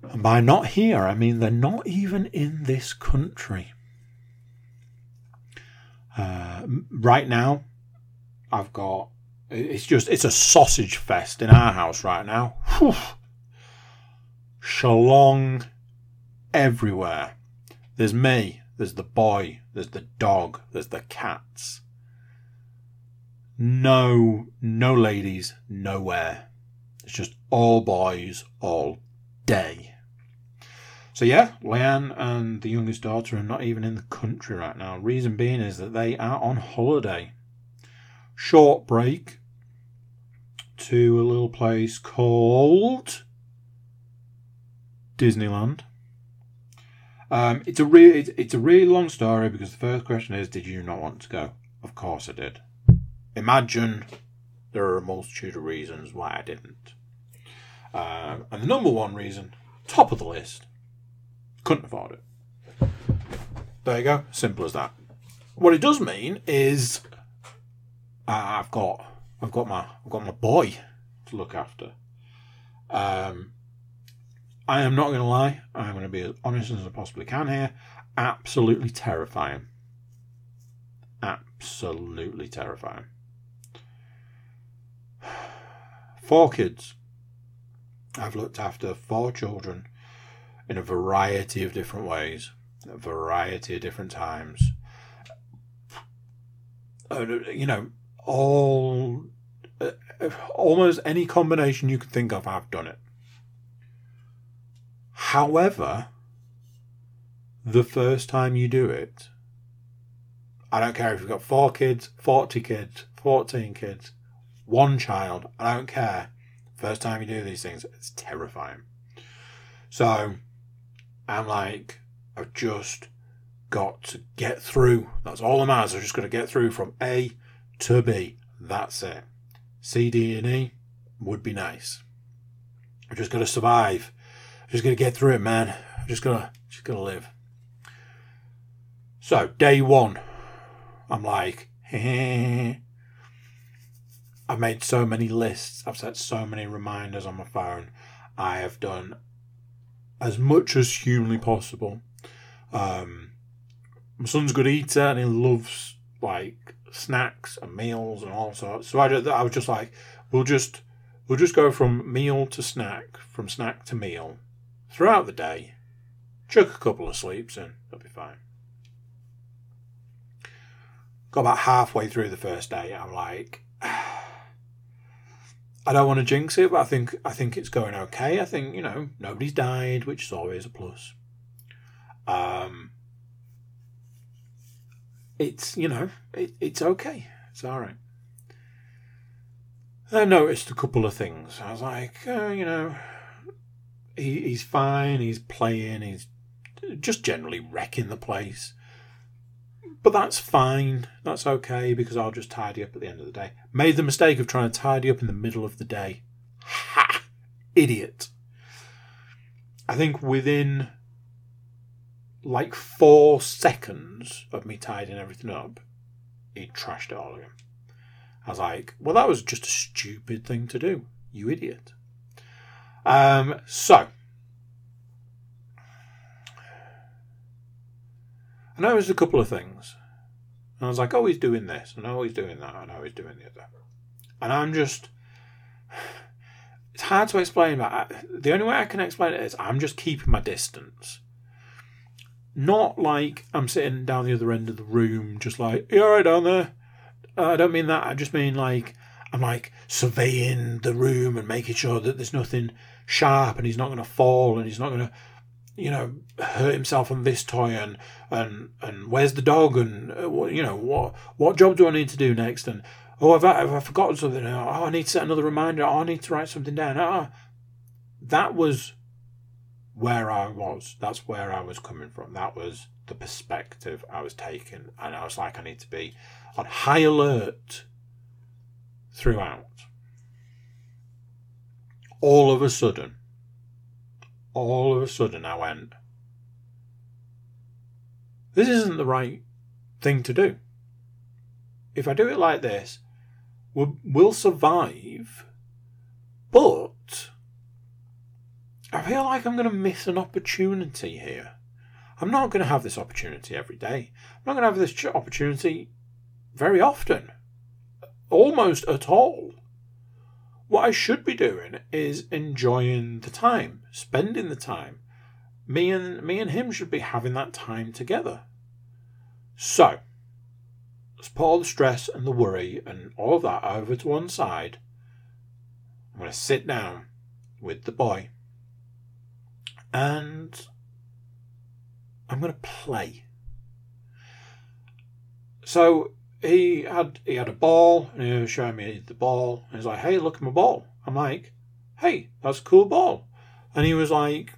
And by not here, I mean they're not even in this country. Uh, right now, I've got it's just it's a sausage fest in our house right now. Whew. Shalong everywhere. There's me, there's the boy, there's the dog, there's the cats. No, no ladies, nowhere. It's just all boys all day. So yeah, Leanne and the youngest daughter are not even in the country right now. Reason being is that they are on holiday. Short break to a little place called Disneyland. Um, it's a really it's a really long story because the first question is, did you not want to go? Of course I did. Imagine there are a multitude of reasons why I didn't. Uh, and the number one reason, top of the list, couldn't afford it. There you go, simple as that. What it does mean is uh, I've got I've got my I've got my boy to look after. Um, I am not going to lie. I'm going to be as honest as I possibly can here. Absolutely terrifying. Absolutely terrifying. Four kids. I've looked after four children in a variety of different ways, a variety of different times. Uh, you know, all uh, almost any combination you could think of, I've done it. However, the first time you do it, I don't care if you've got four kids, 40 kids, 14 kids, one child, I don't care. First time you do these things, it's terrifying. So I'm like, I've just got to get through. That's all that matters. I've just got to get through from A to B. That's it. C, D, and E would be nice. I've just got to survive. I'm just going to get through it, man. I'm just going to, just going to live. So, day one, I'm like, I've made so many lists. I've set so many reminders on my phone. I have done as much as humanly possible. Um, my son's a good eater and he loves like snacks and meals and all sorts. So I, I was just like, we'll just we'll just go from meal to snack, from snack to meal, throughout the day. Chuck a couple of sleeps in, that'll be fine. Got about halfway through the first day, I'm like, I don't want to jinx it, but I think I think it's going okay. I think you know nobody's died, which is always a plus. Um, it's you know it, it's okay. It's all right. I noticed a couple of things. I was like, uh, you know, he, he's fine. He's playing. He's just generally wrecking the place. But that's fine. That's okay because I'll just tidy up at the end of the day. Made the mistake of trying to tidy up in the middle of the day. Ha! Idiot. I think within like four seconds of me tidying everything up, he trashed it all again. I was like, well, that was just a stupid thing to do. You idiot. Um, so, I noticed a couple of things. And I was like, oh, he's doing this. And I know he's doing that. and know he's doing the other. And I'm just. It's hard to explain, but the only way I can explain it is I'm just keeping my distance. Not like I'm sitting down the other end of the room, just like, you alright down there? Uh, I don't mean that. I just mean like, I'm like surveying the room and making sure that there's nothing sharp and he's not going to fall and he's not going to you know, hurt himself on this toy and and and where's the dog and uh, you know what what job do I need to do next? And oh have I, have I forgotten something? Oh I need to set another reminder. Oh I need to write something down. Oh, that was where I was. That's where I was coming from. That was the perspective I was taking. And I was like I need to be on high alert throughout. All of a sudden all of a sudden I went, this isn't the right thing to do. If I do it like this, we'll, we'll survive, but I feel like I'm going to miss an opportunity here. I'm not going to have this opportunity every day. I'm not going to have this opportunity very often, almost at all. What I should be doing is enjoying the time, spending the time. Me and me and him should be having that time together. So, let's put all the stress and the worry and all of that over to one side. I'm going to sit down with the boy and I'm going to play. So he had he had a ball and he was showing me the ball. And he's like, "Hey, look at my ball." I'm like, "Hey, that's a cool ball." And he was like,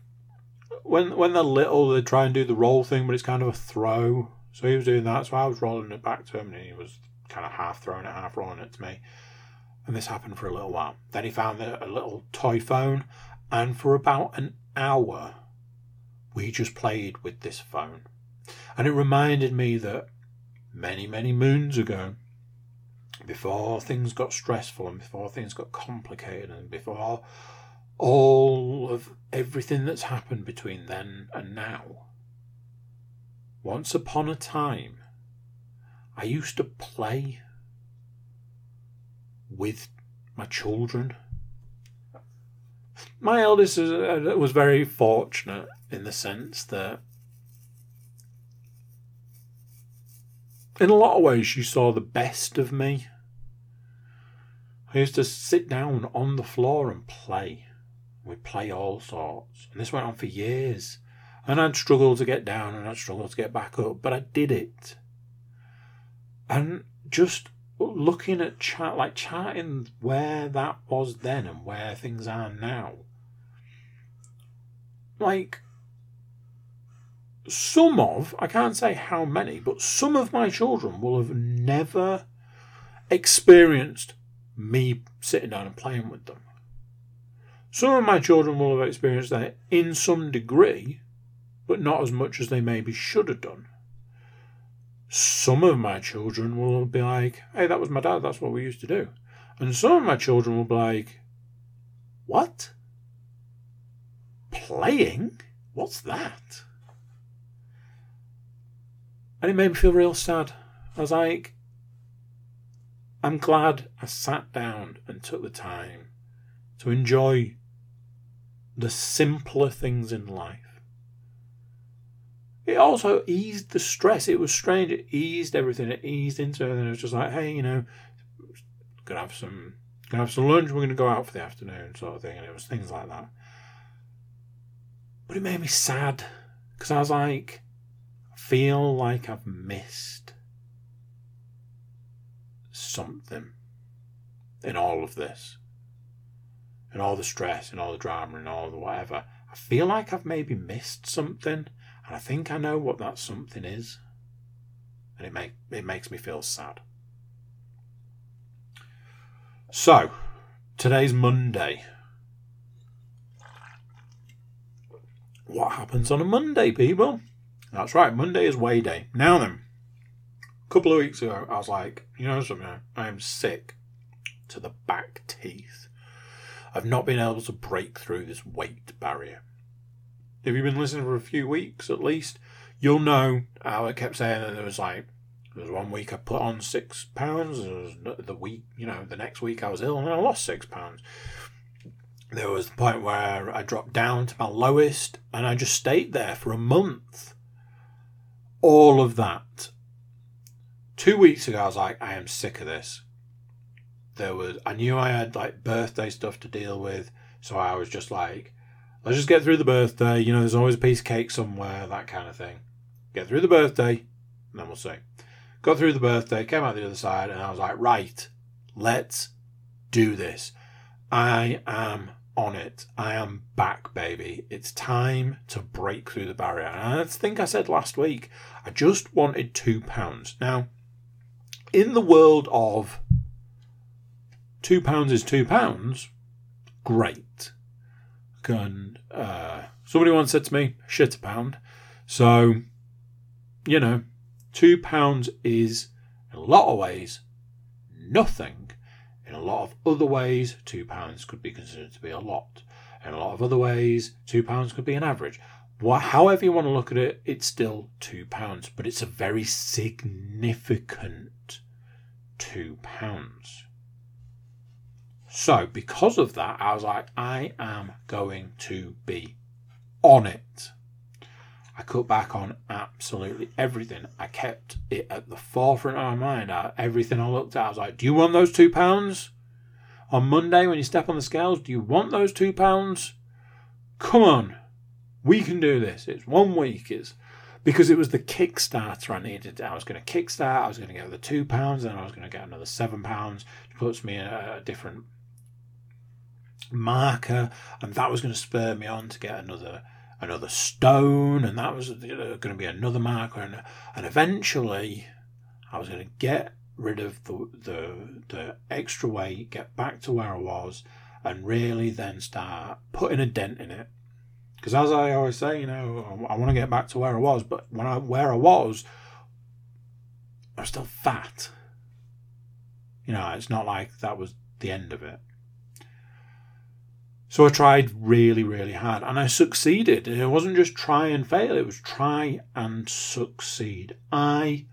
"When when they're little, they try and do the roll thing, but it's kind of a throw." So he was doing that. So I was rolling it back to him, and he was kind of half throwing it, half rolling it to me. And this happened for a little while. Then he found a, a little toy phone, and for about an hour, we just played with this phone. And it reminded me that many, many moons ago, before things got stressful and before things got complicated and before all of everything that's happened between then and now. Once upon a time, I used to play with my children. My eldest uh, was very fortunate in the sense that in a lot of ways, she saw the best of me. I used to sit down on the floor and play. We'd play all sorts. And this went on for years. And I'd struggle to get down and I'd struggle to get back up, but I did it. And just looking at chat, like chatting where that was then and where things are now. Like, some of, I can't say how many, but some of my children will have never experienced me sitting down and playing with them. Some of my children will have experienced that in some degree, but not as much as they maybe should have done. Some of my children will be like, hey, that was my dad, that's what we used to do. And some of my children will be like, what? Playing? what's that? And it made me feel real sad. I was like, I'm glad I sat down and took the time to enjoy the simpler things in life. It also eased the stress. It was strange. It eased everything. It eased into everything. It was just like, hey, you know, gonna have some gonna have some lunch. We're gonna go out for the afternoon, sort of thing. And it was things like that. But it made me sad because I was like, feel like I've missed something in all of this. And all the stress and all the drama and all the whatever. I feel like I've maybe missed something, and I think I know what that something is. And it make it makes me feel sad. So, today's Monday. What happens on a Monday, people? That's right, Monday is weigh day. Now then, a couple of weeks ago, I was like, you know something? I am sick to the back teeth. I've not been able to break through this weight barrier. If you've been listening for a few weeks at least, you'll know how I kept saying that there was like there was one week I put on six pounds. The week, you know, the next week I was ill and I lost six pounds. There was the point where I dropped down to my lowest and I just stayed there for a month. All of that. Two weeks ago, I was like, I am sick of this. There was, I knew I had like birthday stuff to deal with, so I was just like, let's just get through the birthday. You know, there's always a piece of cake somewhere, that kind of thing. Get through the birthday, and then we'll see. Got through the birthday, came out the other side, and I was like, right, let's do this. I am on it. I am back, baby. It's time to break through the barrier. And I think I said last week, I just wanted two pounds. Now, in the world of two pounds is two pounds, great. And uh, somebody once said to me, shit a pound. So, you know, two pounds is, in a lot of ways, nothing in a lot of other ways, £2 could be considered to be a lot. In a lot of other ways, £2 could be an average. however you want to look at it, it's still £2, but it's a very significant £2. So, because of that, I was like, I am going to be on it. Cut back on absolutely everything. I kept it at the forefront of my mind. I, everything I looked at, I was like, "Do you want those two pounds on Monday when you step on the scales? Do you want those two pounds? Come on, we can do this. It's one week. It's because it was the Kickstarter I needed. I was going to kickstart. I was going to get the two pounds, and I was going to get another seven pounds, which puts me in a different marker, and that was going to spur me on to get another another stone, and that was uh, going to be another marker, and and eventually, I was going to get rid of the the the extra weight, get back to where I was, and really then start putting a dent in it. Because as I always say, you know, I, I want to get back to where I was, but when I where I was, I was still fat. You know, it's not like that was the end of it. So I tried really, really hard and I succeeded. It wasn't just try and fail, it was try and succeed. I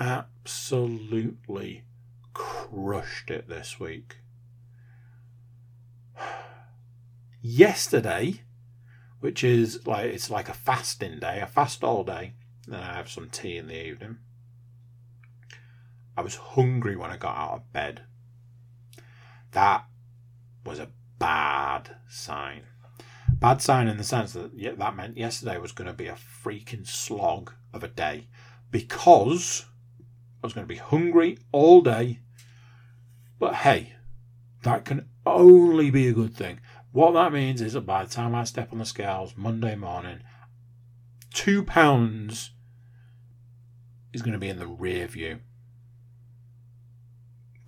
absolutely crushed it this week. Yesterday, which is like it's like a fasting day, I fast all day, then I have some tea in the evening. I was hungry when I got out of bed. That was a bad sign. Bad sign in the sense that yeah, that meant yesterday was going to be a freaking slog of a day because I was going to be hungry all day. But hey, that can only be a good thing. What that means is that by the time I step on the scales Monday morning, two pounds is going to be in the rear view.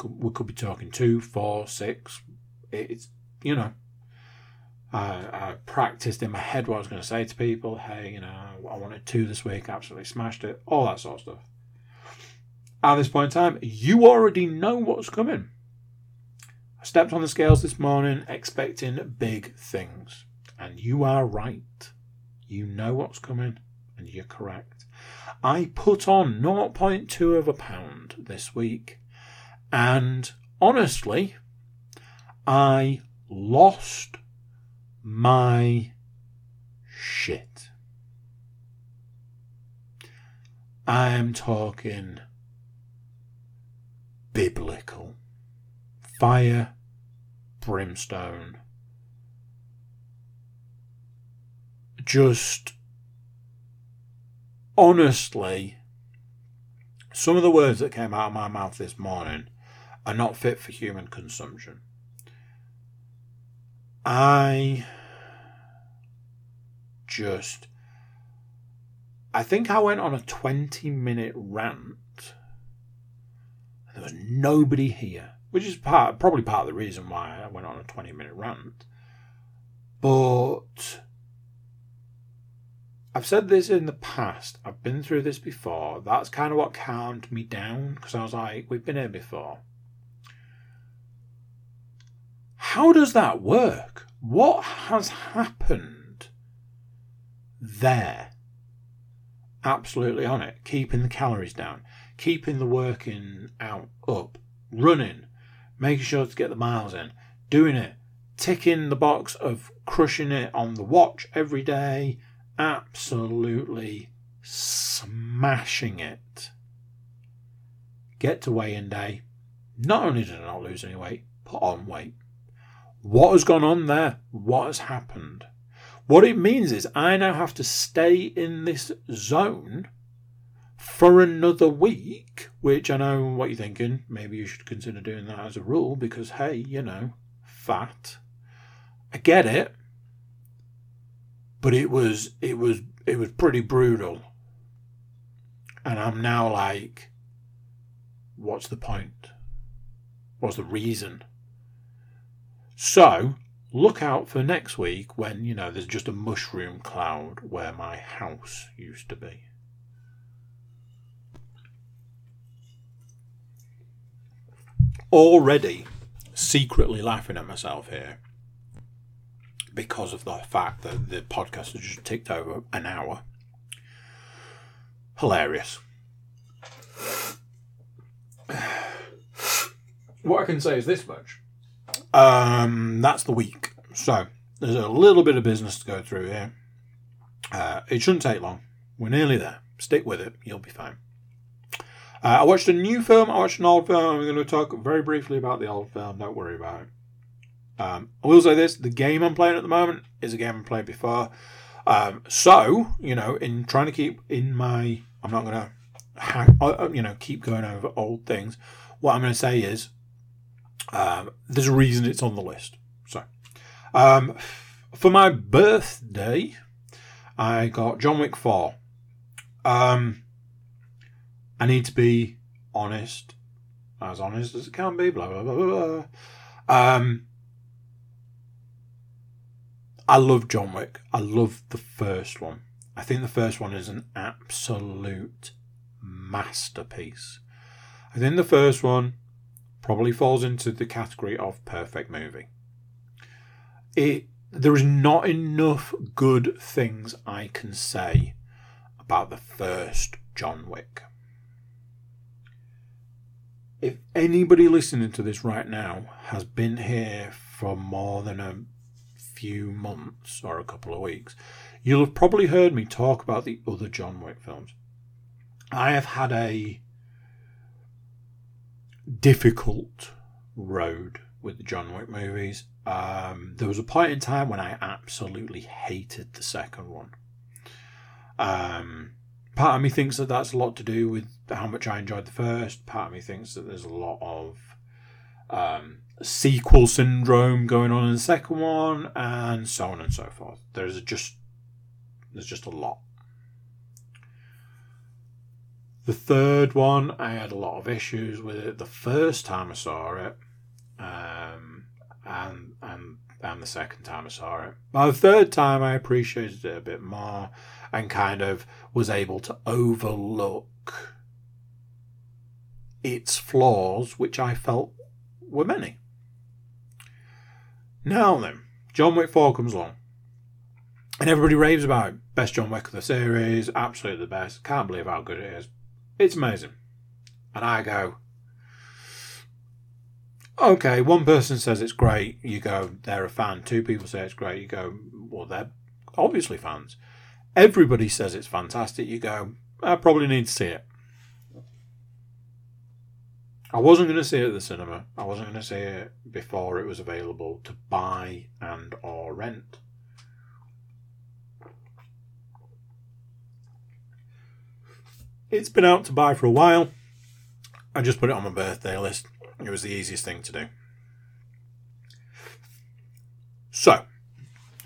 We could be talking two, four, six. It's you know, I, I practiced in my head what I was going to say to people. Hey, you know, I wanted two this week, absolutely smashed it, all that sort of stuff. At this point in time, you already know what's coming. I stepped on the scales this morning expecting big things, and you are right. You know what's coming, and you're correct. I put on 0.2 of a pound this week, and honestly, I lost my shit. I am talking biblical. Fire, brimstone. Just honestly, some of the words that came out of my mouth this morning are not fit for human consumption. I just. I think I went on a 20 minute rant. There was nobody here, which is part, probably part of the reason why I went on a 20 minute rant. But I've said this in the past. I've been through this before. That's kind of what calmed me down because I was like, we've been here before. How does that work? What has happened there? Absolutely on it. Keeping the calories down, keeping the working out up, running, making sure to get the miles in, doing it, ticking the box of crushing it on the watch every day, absolutely smashing it. Get to weigh in day. Not only did I not lose any weight, put on weight. What has gone on there? What has happened? What it means is I now have to stay in this zone for another week, which I know what you're thinking. Maybe you should consider doing that as a rule because, hey, you know, fat. I get it but it was it was it was pretty brutal. And I'm now like, what's the point? What's the reason? So look out for next week when you know there's just a mushroom cloud where my house used to be. Already secretly laughing at myself here because of the fact that the podcast has just ticked over an hour. Hilarious. What I can say is this much. Um, that's the week. So there's a little bit of business to go through here. Uh, it shouldn't take long. We're nearly there. Stick with it. You'll be fine. Uh, I watched a new film. I watched an old film. I'm going to talk very briefly about the old film. Don't worry about it. Um, I will say this: the game I'm playing at the moment is a game I played before. Um, so you know, in trying to keep in my, I'm not going to, uh, uh, you know, keep going over old things. What I'm going to say is, um, there's a reason it's on the list. So, um, for my birthday, I got John Wick Four. Um, I need to be honest, as honest as it can be. Blah blah blah blah. blah. Um, I love John Wick. I love the first one. I think the first one is an absolute masterpiece. I think the first one probably falls into the category of perfect movie. It there is not enough good things I can say about the first John Wick. If anybody listening to this right now has been here for more than a few months or a couple of weeks, you'll have probably heard me talk about the other John Wick films. I have had a difficult road with the John Wick movies. Um, there was a point in time when I absolutely hated the second one. Um, part of me thinks that that's a lot to do with how much I enjoyed the first. Part of me thinks that there's a lot of um, sequel syndrome going on in the second one, and so on and so forth. There's just there's just a lot. The third one, I had a lot of issues with it the first time I saw it, um, and and and the second time I saw it. By the third time, I appreciated it a bit more, and kind of was able to overlook its flaws, which I felt were many. Now then, John Wick 4 comes along. And everybody raves about it. Best John Wick of the series, absolutely the best. Can't believe how good it is. It's amazing. And I go, okay, one person says it's great, you go, they're a fan. Two people say it's great, you go, well, they're obviously fans. Everybody says it's fantastic, you go, I probably need to see it. I wasn't going to see it at the cinema. I wasn't going to see it before it was available to buy and or rent. It's been out to buy for a while. I just put it on my birthday list. It was the easiest thing to do. So,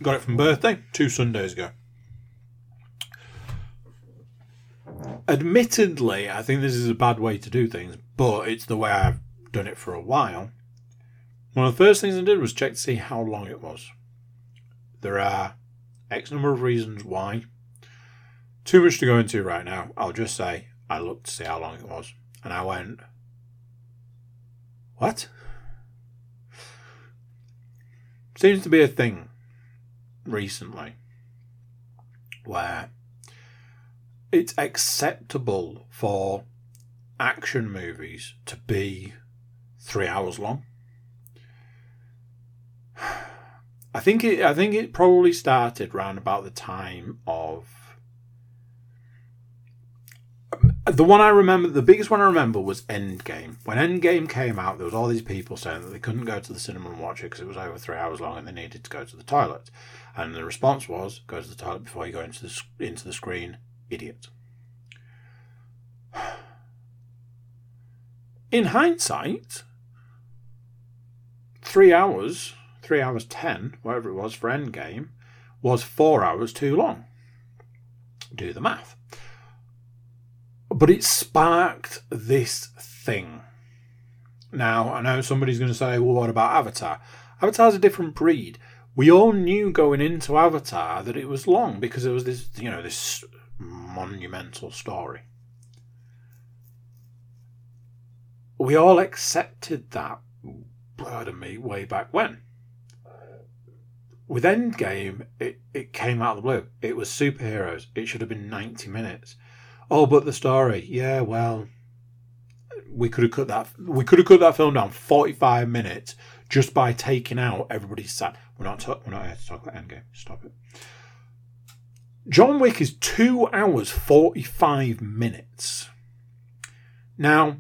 got it from birthday two Sundays ago. Admittedly, I think this is a bad way to do things, but it's the way I've done it for a while. One of the first things I did was check to see how long it was. There are X number of reasons why. Too much to go into right now. I'll just say I looked to see how long it was, and I went, What? Seems to be a thing recently where it's acceptable for action movies to be three hours long. I think it. I think it probably started around about the time of the one I remember. The biggest one I remember was Endgame. When Endgame came out, there was all these people saying that they couldn't go to the cinema and watch it because it was over three hours long and they needed to go to the toilet. And the response was, "Go to the toilet before you go into the into the screen, idiot." in hindsight, three hours, three hours ten, whatever it was for Endgame, was four hours too long. Do the math. But it sparked this thing. Now, I know somebody's going to say, well, what about Avatar? Avatar's a different breed. We all knew going into Avatar that it was long because it was this, you know, this monumental story. we all accepted that, pardon me, way back when. With Endgame, it, it came out of the blue. It was superheroes. It should have been 90 minutes. Oh, but the story, yeah, well, we could have cut that. We could have cut that film down 45 minutes just by taking out everybody's sat. We're not. we're not here to talk about Endgame. Stop it. John Wick is two hours 45 minutes. Now,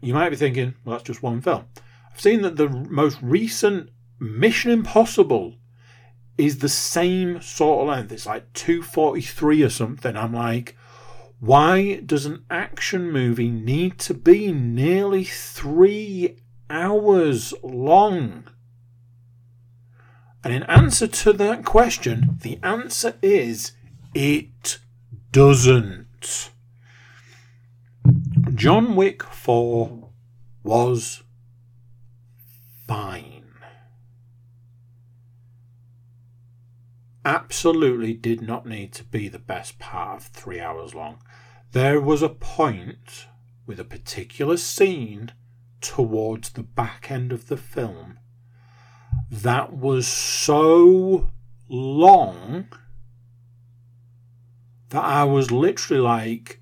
you might be thinking, well, that's just one film. I've seen that the most recent Mission Impossible is the same sort of length. It's like 243 or something. I'm like, why does an action movie need to be nearly three hours long? And in answer to that question, the answer is it doesn't. John Wick 4 was fine. Absolutely did not need to be the best part of three hours long. There was a point with a particular scene towards the back end of the film that was so long that I was literally like,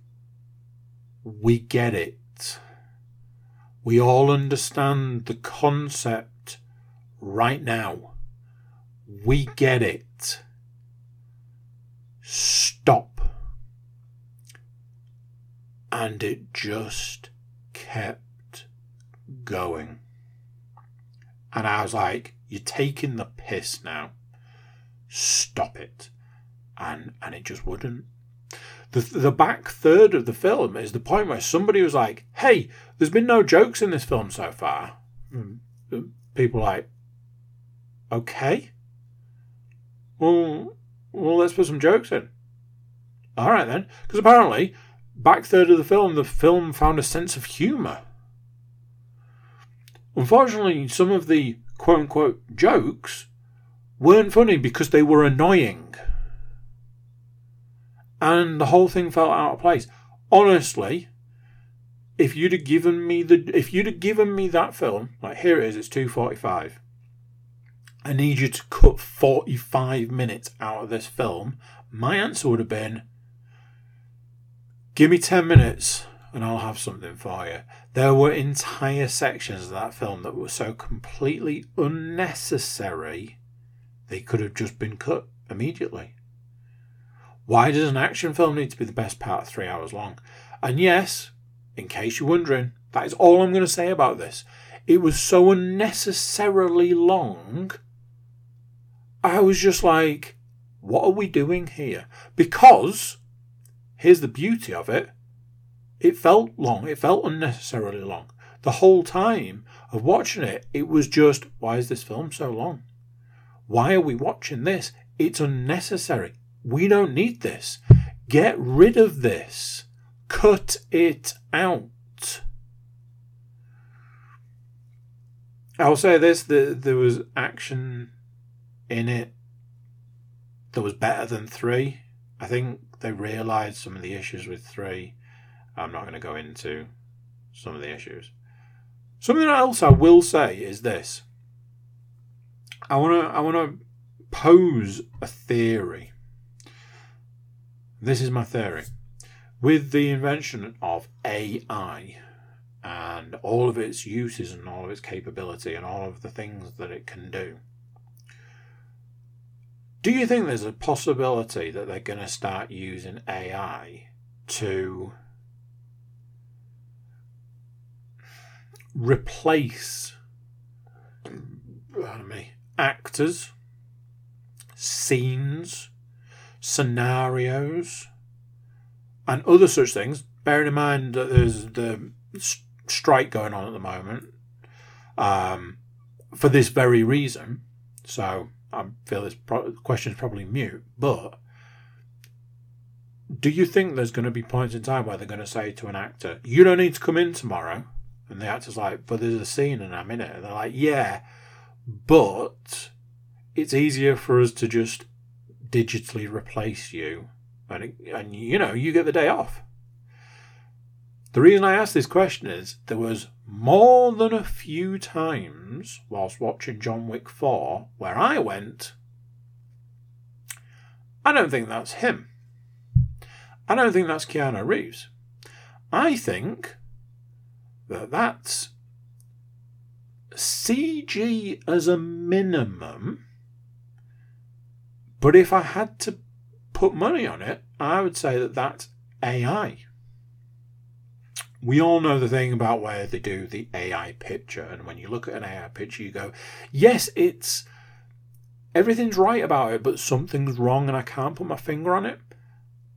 we get it. We all understand the concept right now. We get it. Stop. And it just kept going. And I was like, you're taking the piss now. Stop it. And and it just wouldn't. The, the back third of the film is the point where somebody was like, hey, there's been no jokes in this film so far. Hmm. People like, okay. Well, well, let's put some jokes in. All right then, because apparently, back third of the film, the film found a sense of humour. Unfortunately, some of the quote unquote jokes weren't funny because they were annoying and the whole thing felt out of place. Honestly, if you'd have given me the if you'd have given me that film, like here it is, it's two forty five. I need you to cut 45 minutes out of this film, my answer would have been give me 10 minutes and I'll have something for you. There were entire sections of that film that were so completely unnecessary, they could have just been cut immediately. Why does an action film need to be the best part of three hours long? And yes, in case you're wondering, that is all I'm going to say about this. It was so unnecessarily long. I was just like, what are we doing here? Because, here's the beauty of it it felt long, it felt unnecessarily long. The whole time of watching it, it was just, why is this film so long? Why are we watching this? It's unnecessary. We don't need this. Get rid of this. Cut it out. I'll say this: the, there was action in it that was better than three. I think they realised some of the issues with three. I'm not going to go into some of the issues. Something else I will say is this. I want to I want to pose a theory. This is my theory. With the invention of AI and all of its uses and all of its capability and all of the things that it can do, do you think there's a possibility that they're going to start using AI to replace me, actors, scenes, scenarios, and other such things? Bearing in mind that there's the strike going on at the moment um, for this very reason. So I feel this pro- question is probably mute, but do you think there's going to be points in time where they're going to say to an actor, "You don't need to come in tomorrow," and the actor's like, "But there's a scene and I'm in it," and they're like, "Yeah, but it's easier for us to just digitally replace you, and it, and you know you get the day off." The reason I ask this question is there was more than a few times whilst watching John Wick 4 where I went, I don't think that's him. I don't think that's Keanu Reeves. I think that that's CG as a minimum. But if I had to put money on it, I would say that that's AI we all know the thing about where they do the AI picture, and when you look at an AI picture, you go, yes, it's everything's right about it, but something's wrong, and I can't put my finger on it.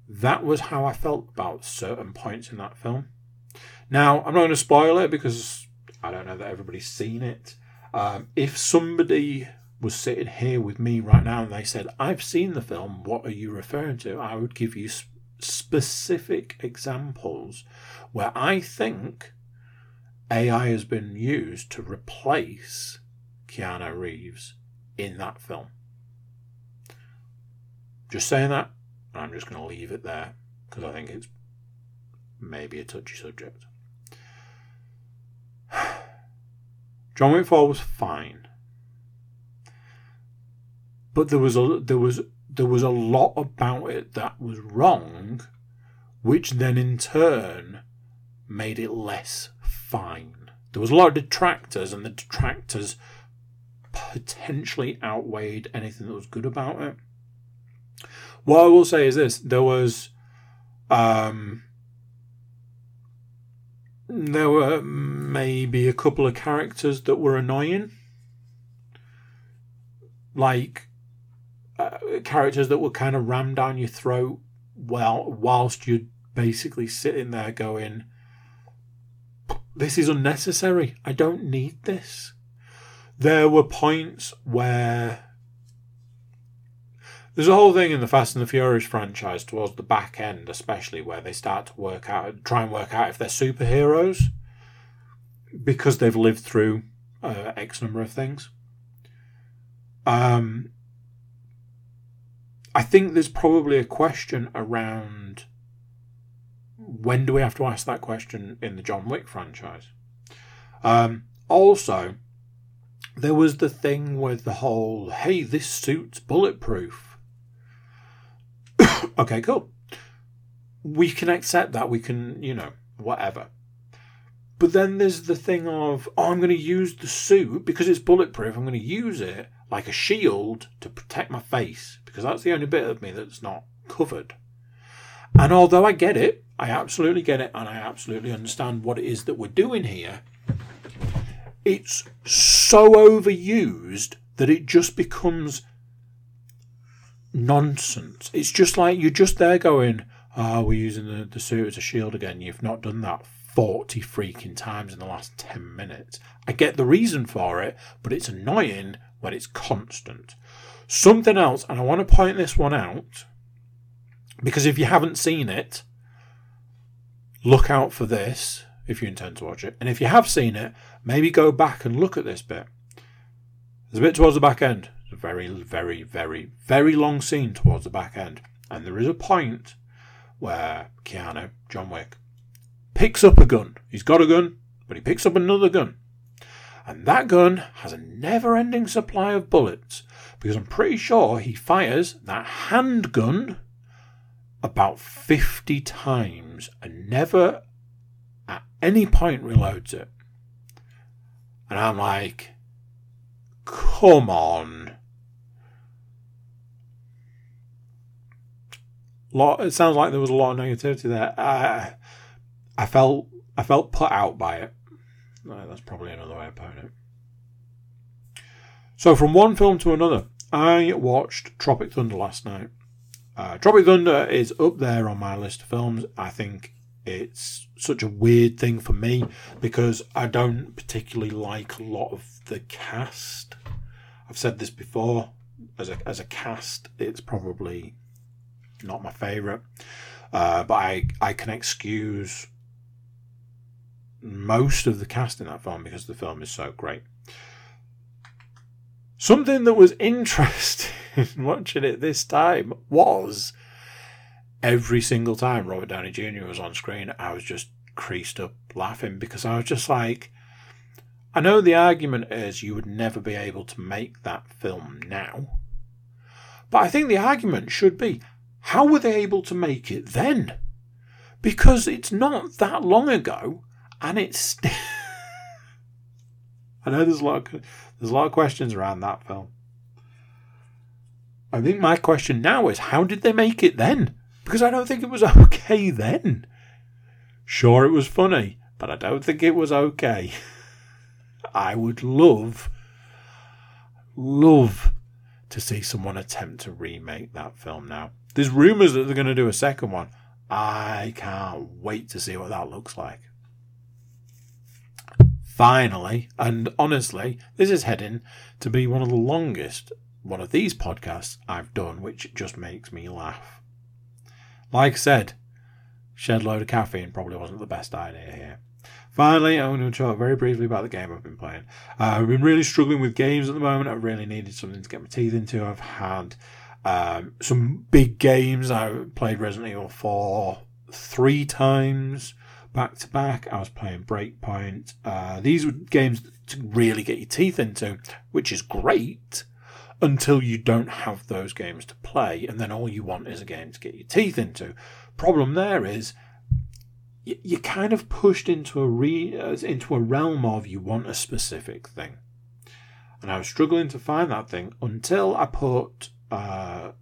That was how I felt about certain points in that film. Now, I'm not going to spoil it because I don't know that everybody's seen it. Um, if somebody was sitting here with me right now and they said, I've seen the film, what are you referring to? I would give you specific examples where I think AI has been used to replace Keanu Reeves in that film. Just saying that, I'm just going to leave it there because I think it's maybe a touchy subject. John Wick 4 was fine. But there was a there was there was a lot about it that was wrong, which then in turn made it less fine. There was a lot of detractors, and the detractors potentially outweighed anything that was good about it. What I will say is this: there was, um, there were maybe a couple of characters that were annoying, like characters that would kind of ram down your throat while whilst you're basically sitting there going, "This is unnecessary. I don't need this." There were points where there's a whole thing in the Fast and the Furious franchise towards the back end, especially where they start to work out, try and work out if they're superheroes because they've lived through uh, X number of things. Um, I think there's probably a question around when do we have to ask that question in the John Wick franchise? Um, also, there was the thing with the whole, hey, this suit's bulletproof. okay, cool. We can accept that. We can, you know, whatever. But then there's the thing of, oh, I'm going to use the suit because it's bulletproof. I'm going to use it like a shield to protect my face because that's the only bit of me that's not covered. And although I get it, I absolutely get it, and I absolutely understand what it is that we're doing here, it's so overused that it just becomes nonsense. It's just like you're just there going, oh, we're using the, the suit as a shield again. You've not done that 40 freaking times in the last 10 minutes. I get the reason for it, but it's annoying when it's constant. Something else, and I want to point this one out because if you haven't seen it, look out for this if you intend to watch it. And if you have seen it, maybe go back and look at this bit. There's a bit towards the back end. It's a very, very, very, very long scene towards the back end. And there is a point where Keanu, John Wick, picks up a gun. He's got a gun, but he picks up another gun. And that gun has a never ending supply of bullets because I'm pretty sure he fires that handgun about 50 times and never at any point reloads it. And I'm like, come on. Lot, it sounds like there was a lot of negativity there. I, I felt I felt put out by it. That's probably another way of putting it. So from one film to another, I watched Tropic Thunder last night. Uh, Tropic Thunder is up there on my list of films. I think it's such a weird thing for me because I don't particularly like a lot of the cast. I've said this before. As a as a cast, it's probably not my favourite, uh, but I I can excuse most of the cast in that film because the film is so great. Something that was interesting watching it this time was every single time Robert Downey Jr. was on screen, I was just creased up laughing because I was just like, I know the argument is you would never be able to make that film now. But I think the argument should be how were they able to make it then? Because it's not that long ago and it's. I know there's a lot of, there's a lot of questions around that film. I think my question now is how did they make it then? Because I don't think it was okay then. Sure, it was funny, but I don't think it was okay. I would love, love to see someone attempt to remake that film now. There's rumours that they're going to do a second one. I can't wait to see what that looks like. Finally, and honestly, this is heading to be one of the longest one of these podcasts I've done, which just makes me laugh. Like I said, shed load of caffeine probably wasn't the best idea here. Finally, I'm going to talk very briefly about the game I've been playing. Uh, I've been really struggling with games at the moment. I really needed something to get my teeth into. I've had um, some big games. I played Resident Evil 4 three times back to back. I was playing Breakpoint. Uh, these were games to really get your teeth into, which is great until you don't have those games to play, and then all you want is a game to get your teeth into. Problem there is you're kind of pushed into a re, uh, into a realm of you want a specific thing, and I was struggling to find that thing until I put. Uh,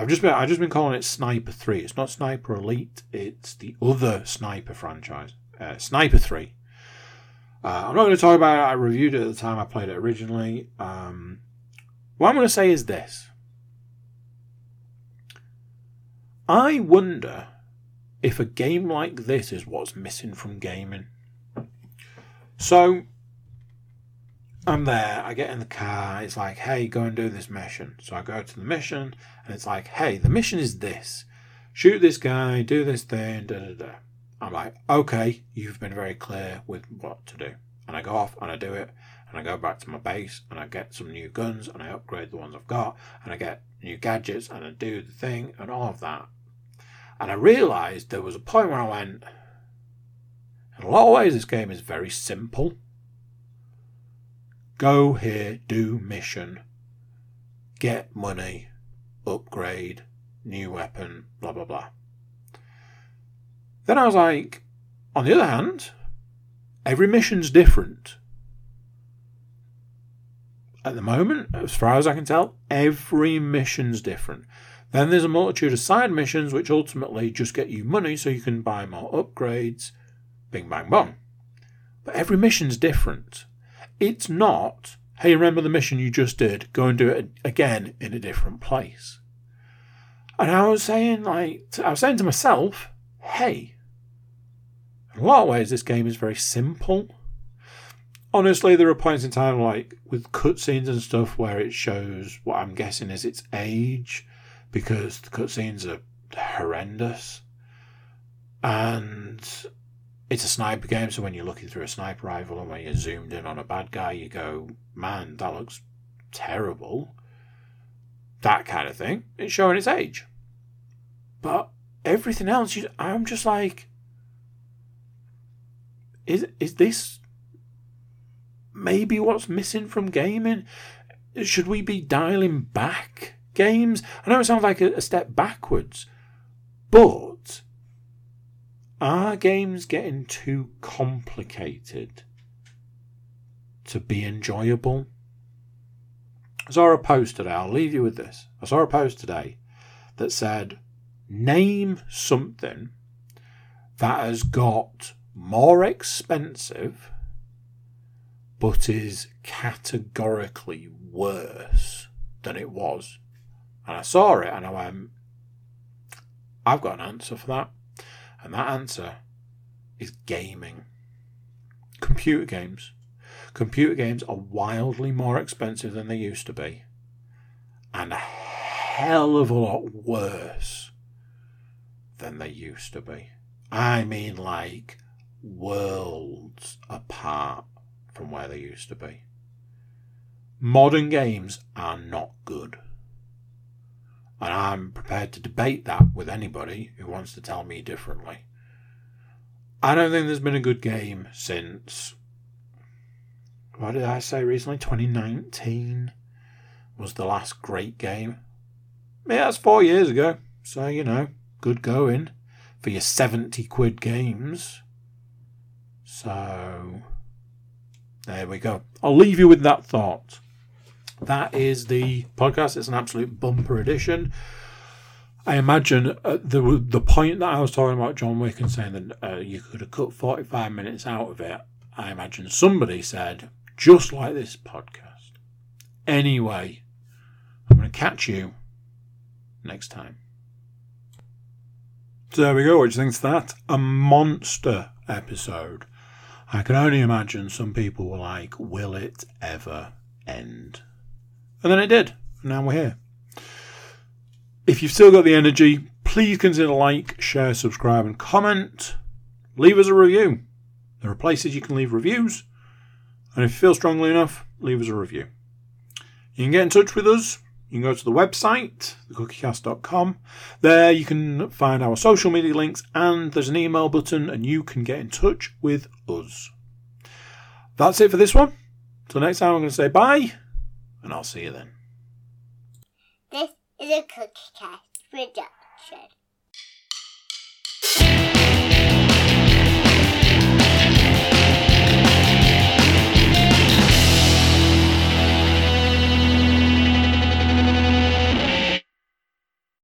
I've just been I've just been calling it Sniper Three. It's not Sniper Elite. It's the other Sniper franchise, uh, Sniper Three. Uh, I'm not going to talk about it. I reviewed it at the time I played it originally. Um, what I'm going to say is this I wonder if a game like this is what's missing from gaming. So, I'm there, I get in the car, it's like, hey, go and do this mission. So I go to the mission, and it's like, hey, the mission is this shoot this guy, do this thing, da da da. I'm like, okay, you've been very clear with what to do. And I go off and I do it, and I go back to my base and I get some new guns and I upgrade the ones I've got and I get new gadgets and I do the thing and all of that. And I realised there was a point where I went, in a lot of ways, this game is very simple. Go here, do mission, get money, upgrade, new weapon, blah, blah, blah. Then I was like, on the other hand, every mission's different. At the moment, as far as I can tell, every mission's different. Then there's a multitude of side missions which ultimately just get you money so you can buy more upgrades. Bing, bang, bong. But every mission's different. It's not, hey, remember the mission you just did? Go and do it again in a different place. And I was saying, like, I was saying to myself, hey, in a lot of ways, this game is very simple. Honestly, there are points in time, like with cutscenes and stuff, where it shows what I'm guessing is its age, because the cutscenes are horrendous. And it's a sniper game, so when you're looking through a sniper rifle and when you're zoomed in on a bad guy, you go, man, that looks terrible. That kind of thing. It's showing its age. But everything else, I'm just like, is is this maybe what's missing from gaming? Should we be dialing back games? I know it sounds like a, a step backwards, but are games getting too complicated to be enjoyable? I saw a post today, I'll leave you with this. I saw a post today that said, Name something that has got more expensive, but is categorically worse than it was. And I saw it and I went, I've got an answer for that. And that answer is gaming. Computer games. Computer games are wildly more expensive than they used to be. And a hell of a lot worse than they used to be. I mean, like, worlds apart from where they used to be. Modern games are not good. And I'm prepared to debate that with anybody who wants to tell me differently. I don't think there's been a good game since. What did I say recently? 2019 was the last great game. Yeah, that's four years ago. So, you know, good going for your 70 quid games. So, there we go. I'll leave you with that thought. That is the podcast. It's an absolute bumper edition. I imagine uh, the the point that I was talking about John Wick and saying that uh, you could have cut 45 minutes out of it. I imagine somebody said, just like this podcast. Anyway, I'm going to catch you next time. So there we go. What do you think's that? A monster episode. I can only imagine some people were like, will it ever end? And then it did. Now we're here. If you've still got the energy, please consider like, share, subscribe, and comment. Leave us a review. There are places you can leave reviews. And if you feel strongly enough, leave us a review. You can get in touch with us. You can go to the website, thecookiecast.com. There you can find our social media links and there's an email button and you can get in touch with us. That's it for this one. Till next time, I'm going to say bye and I'll see you then. This is a Cookie Cast production.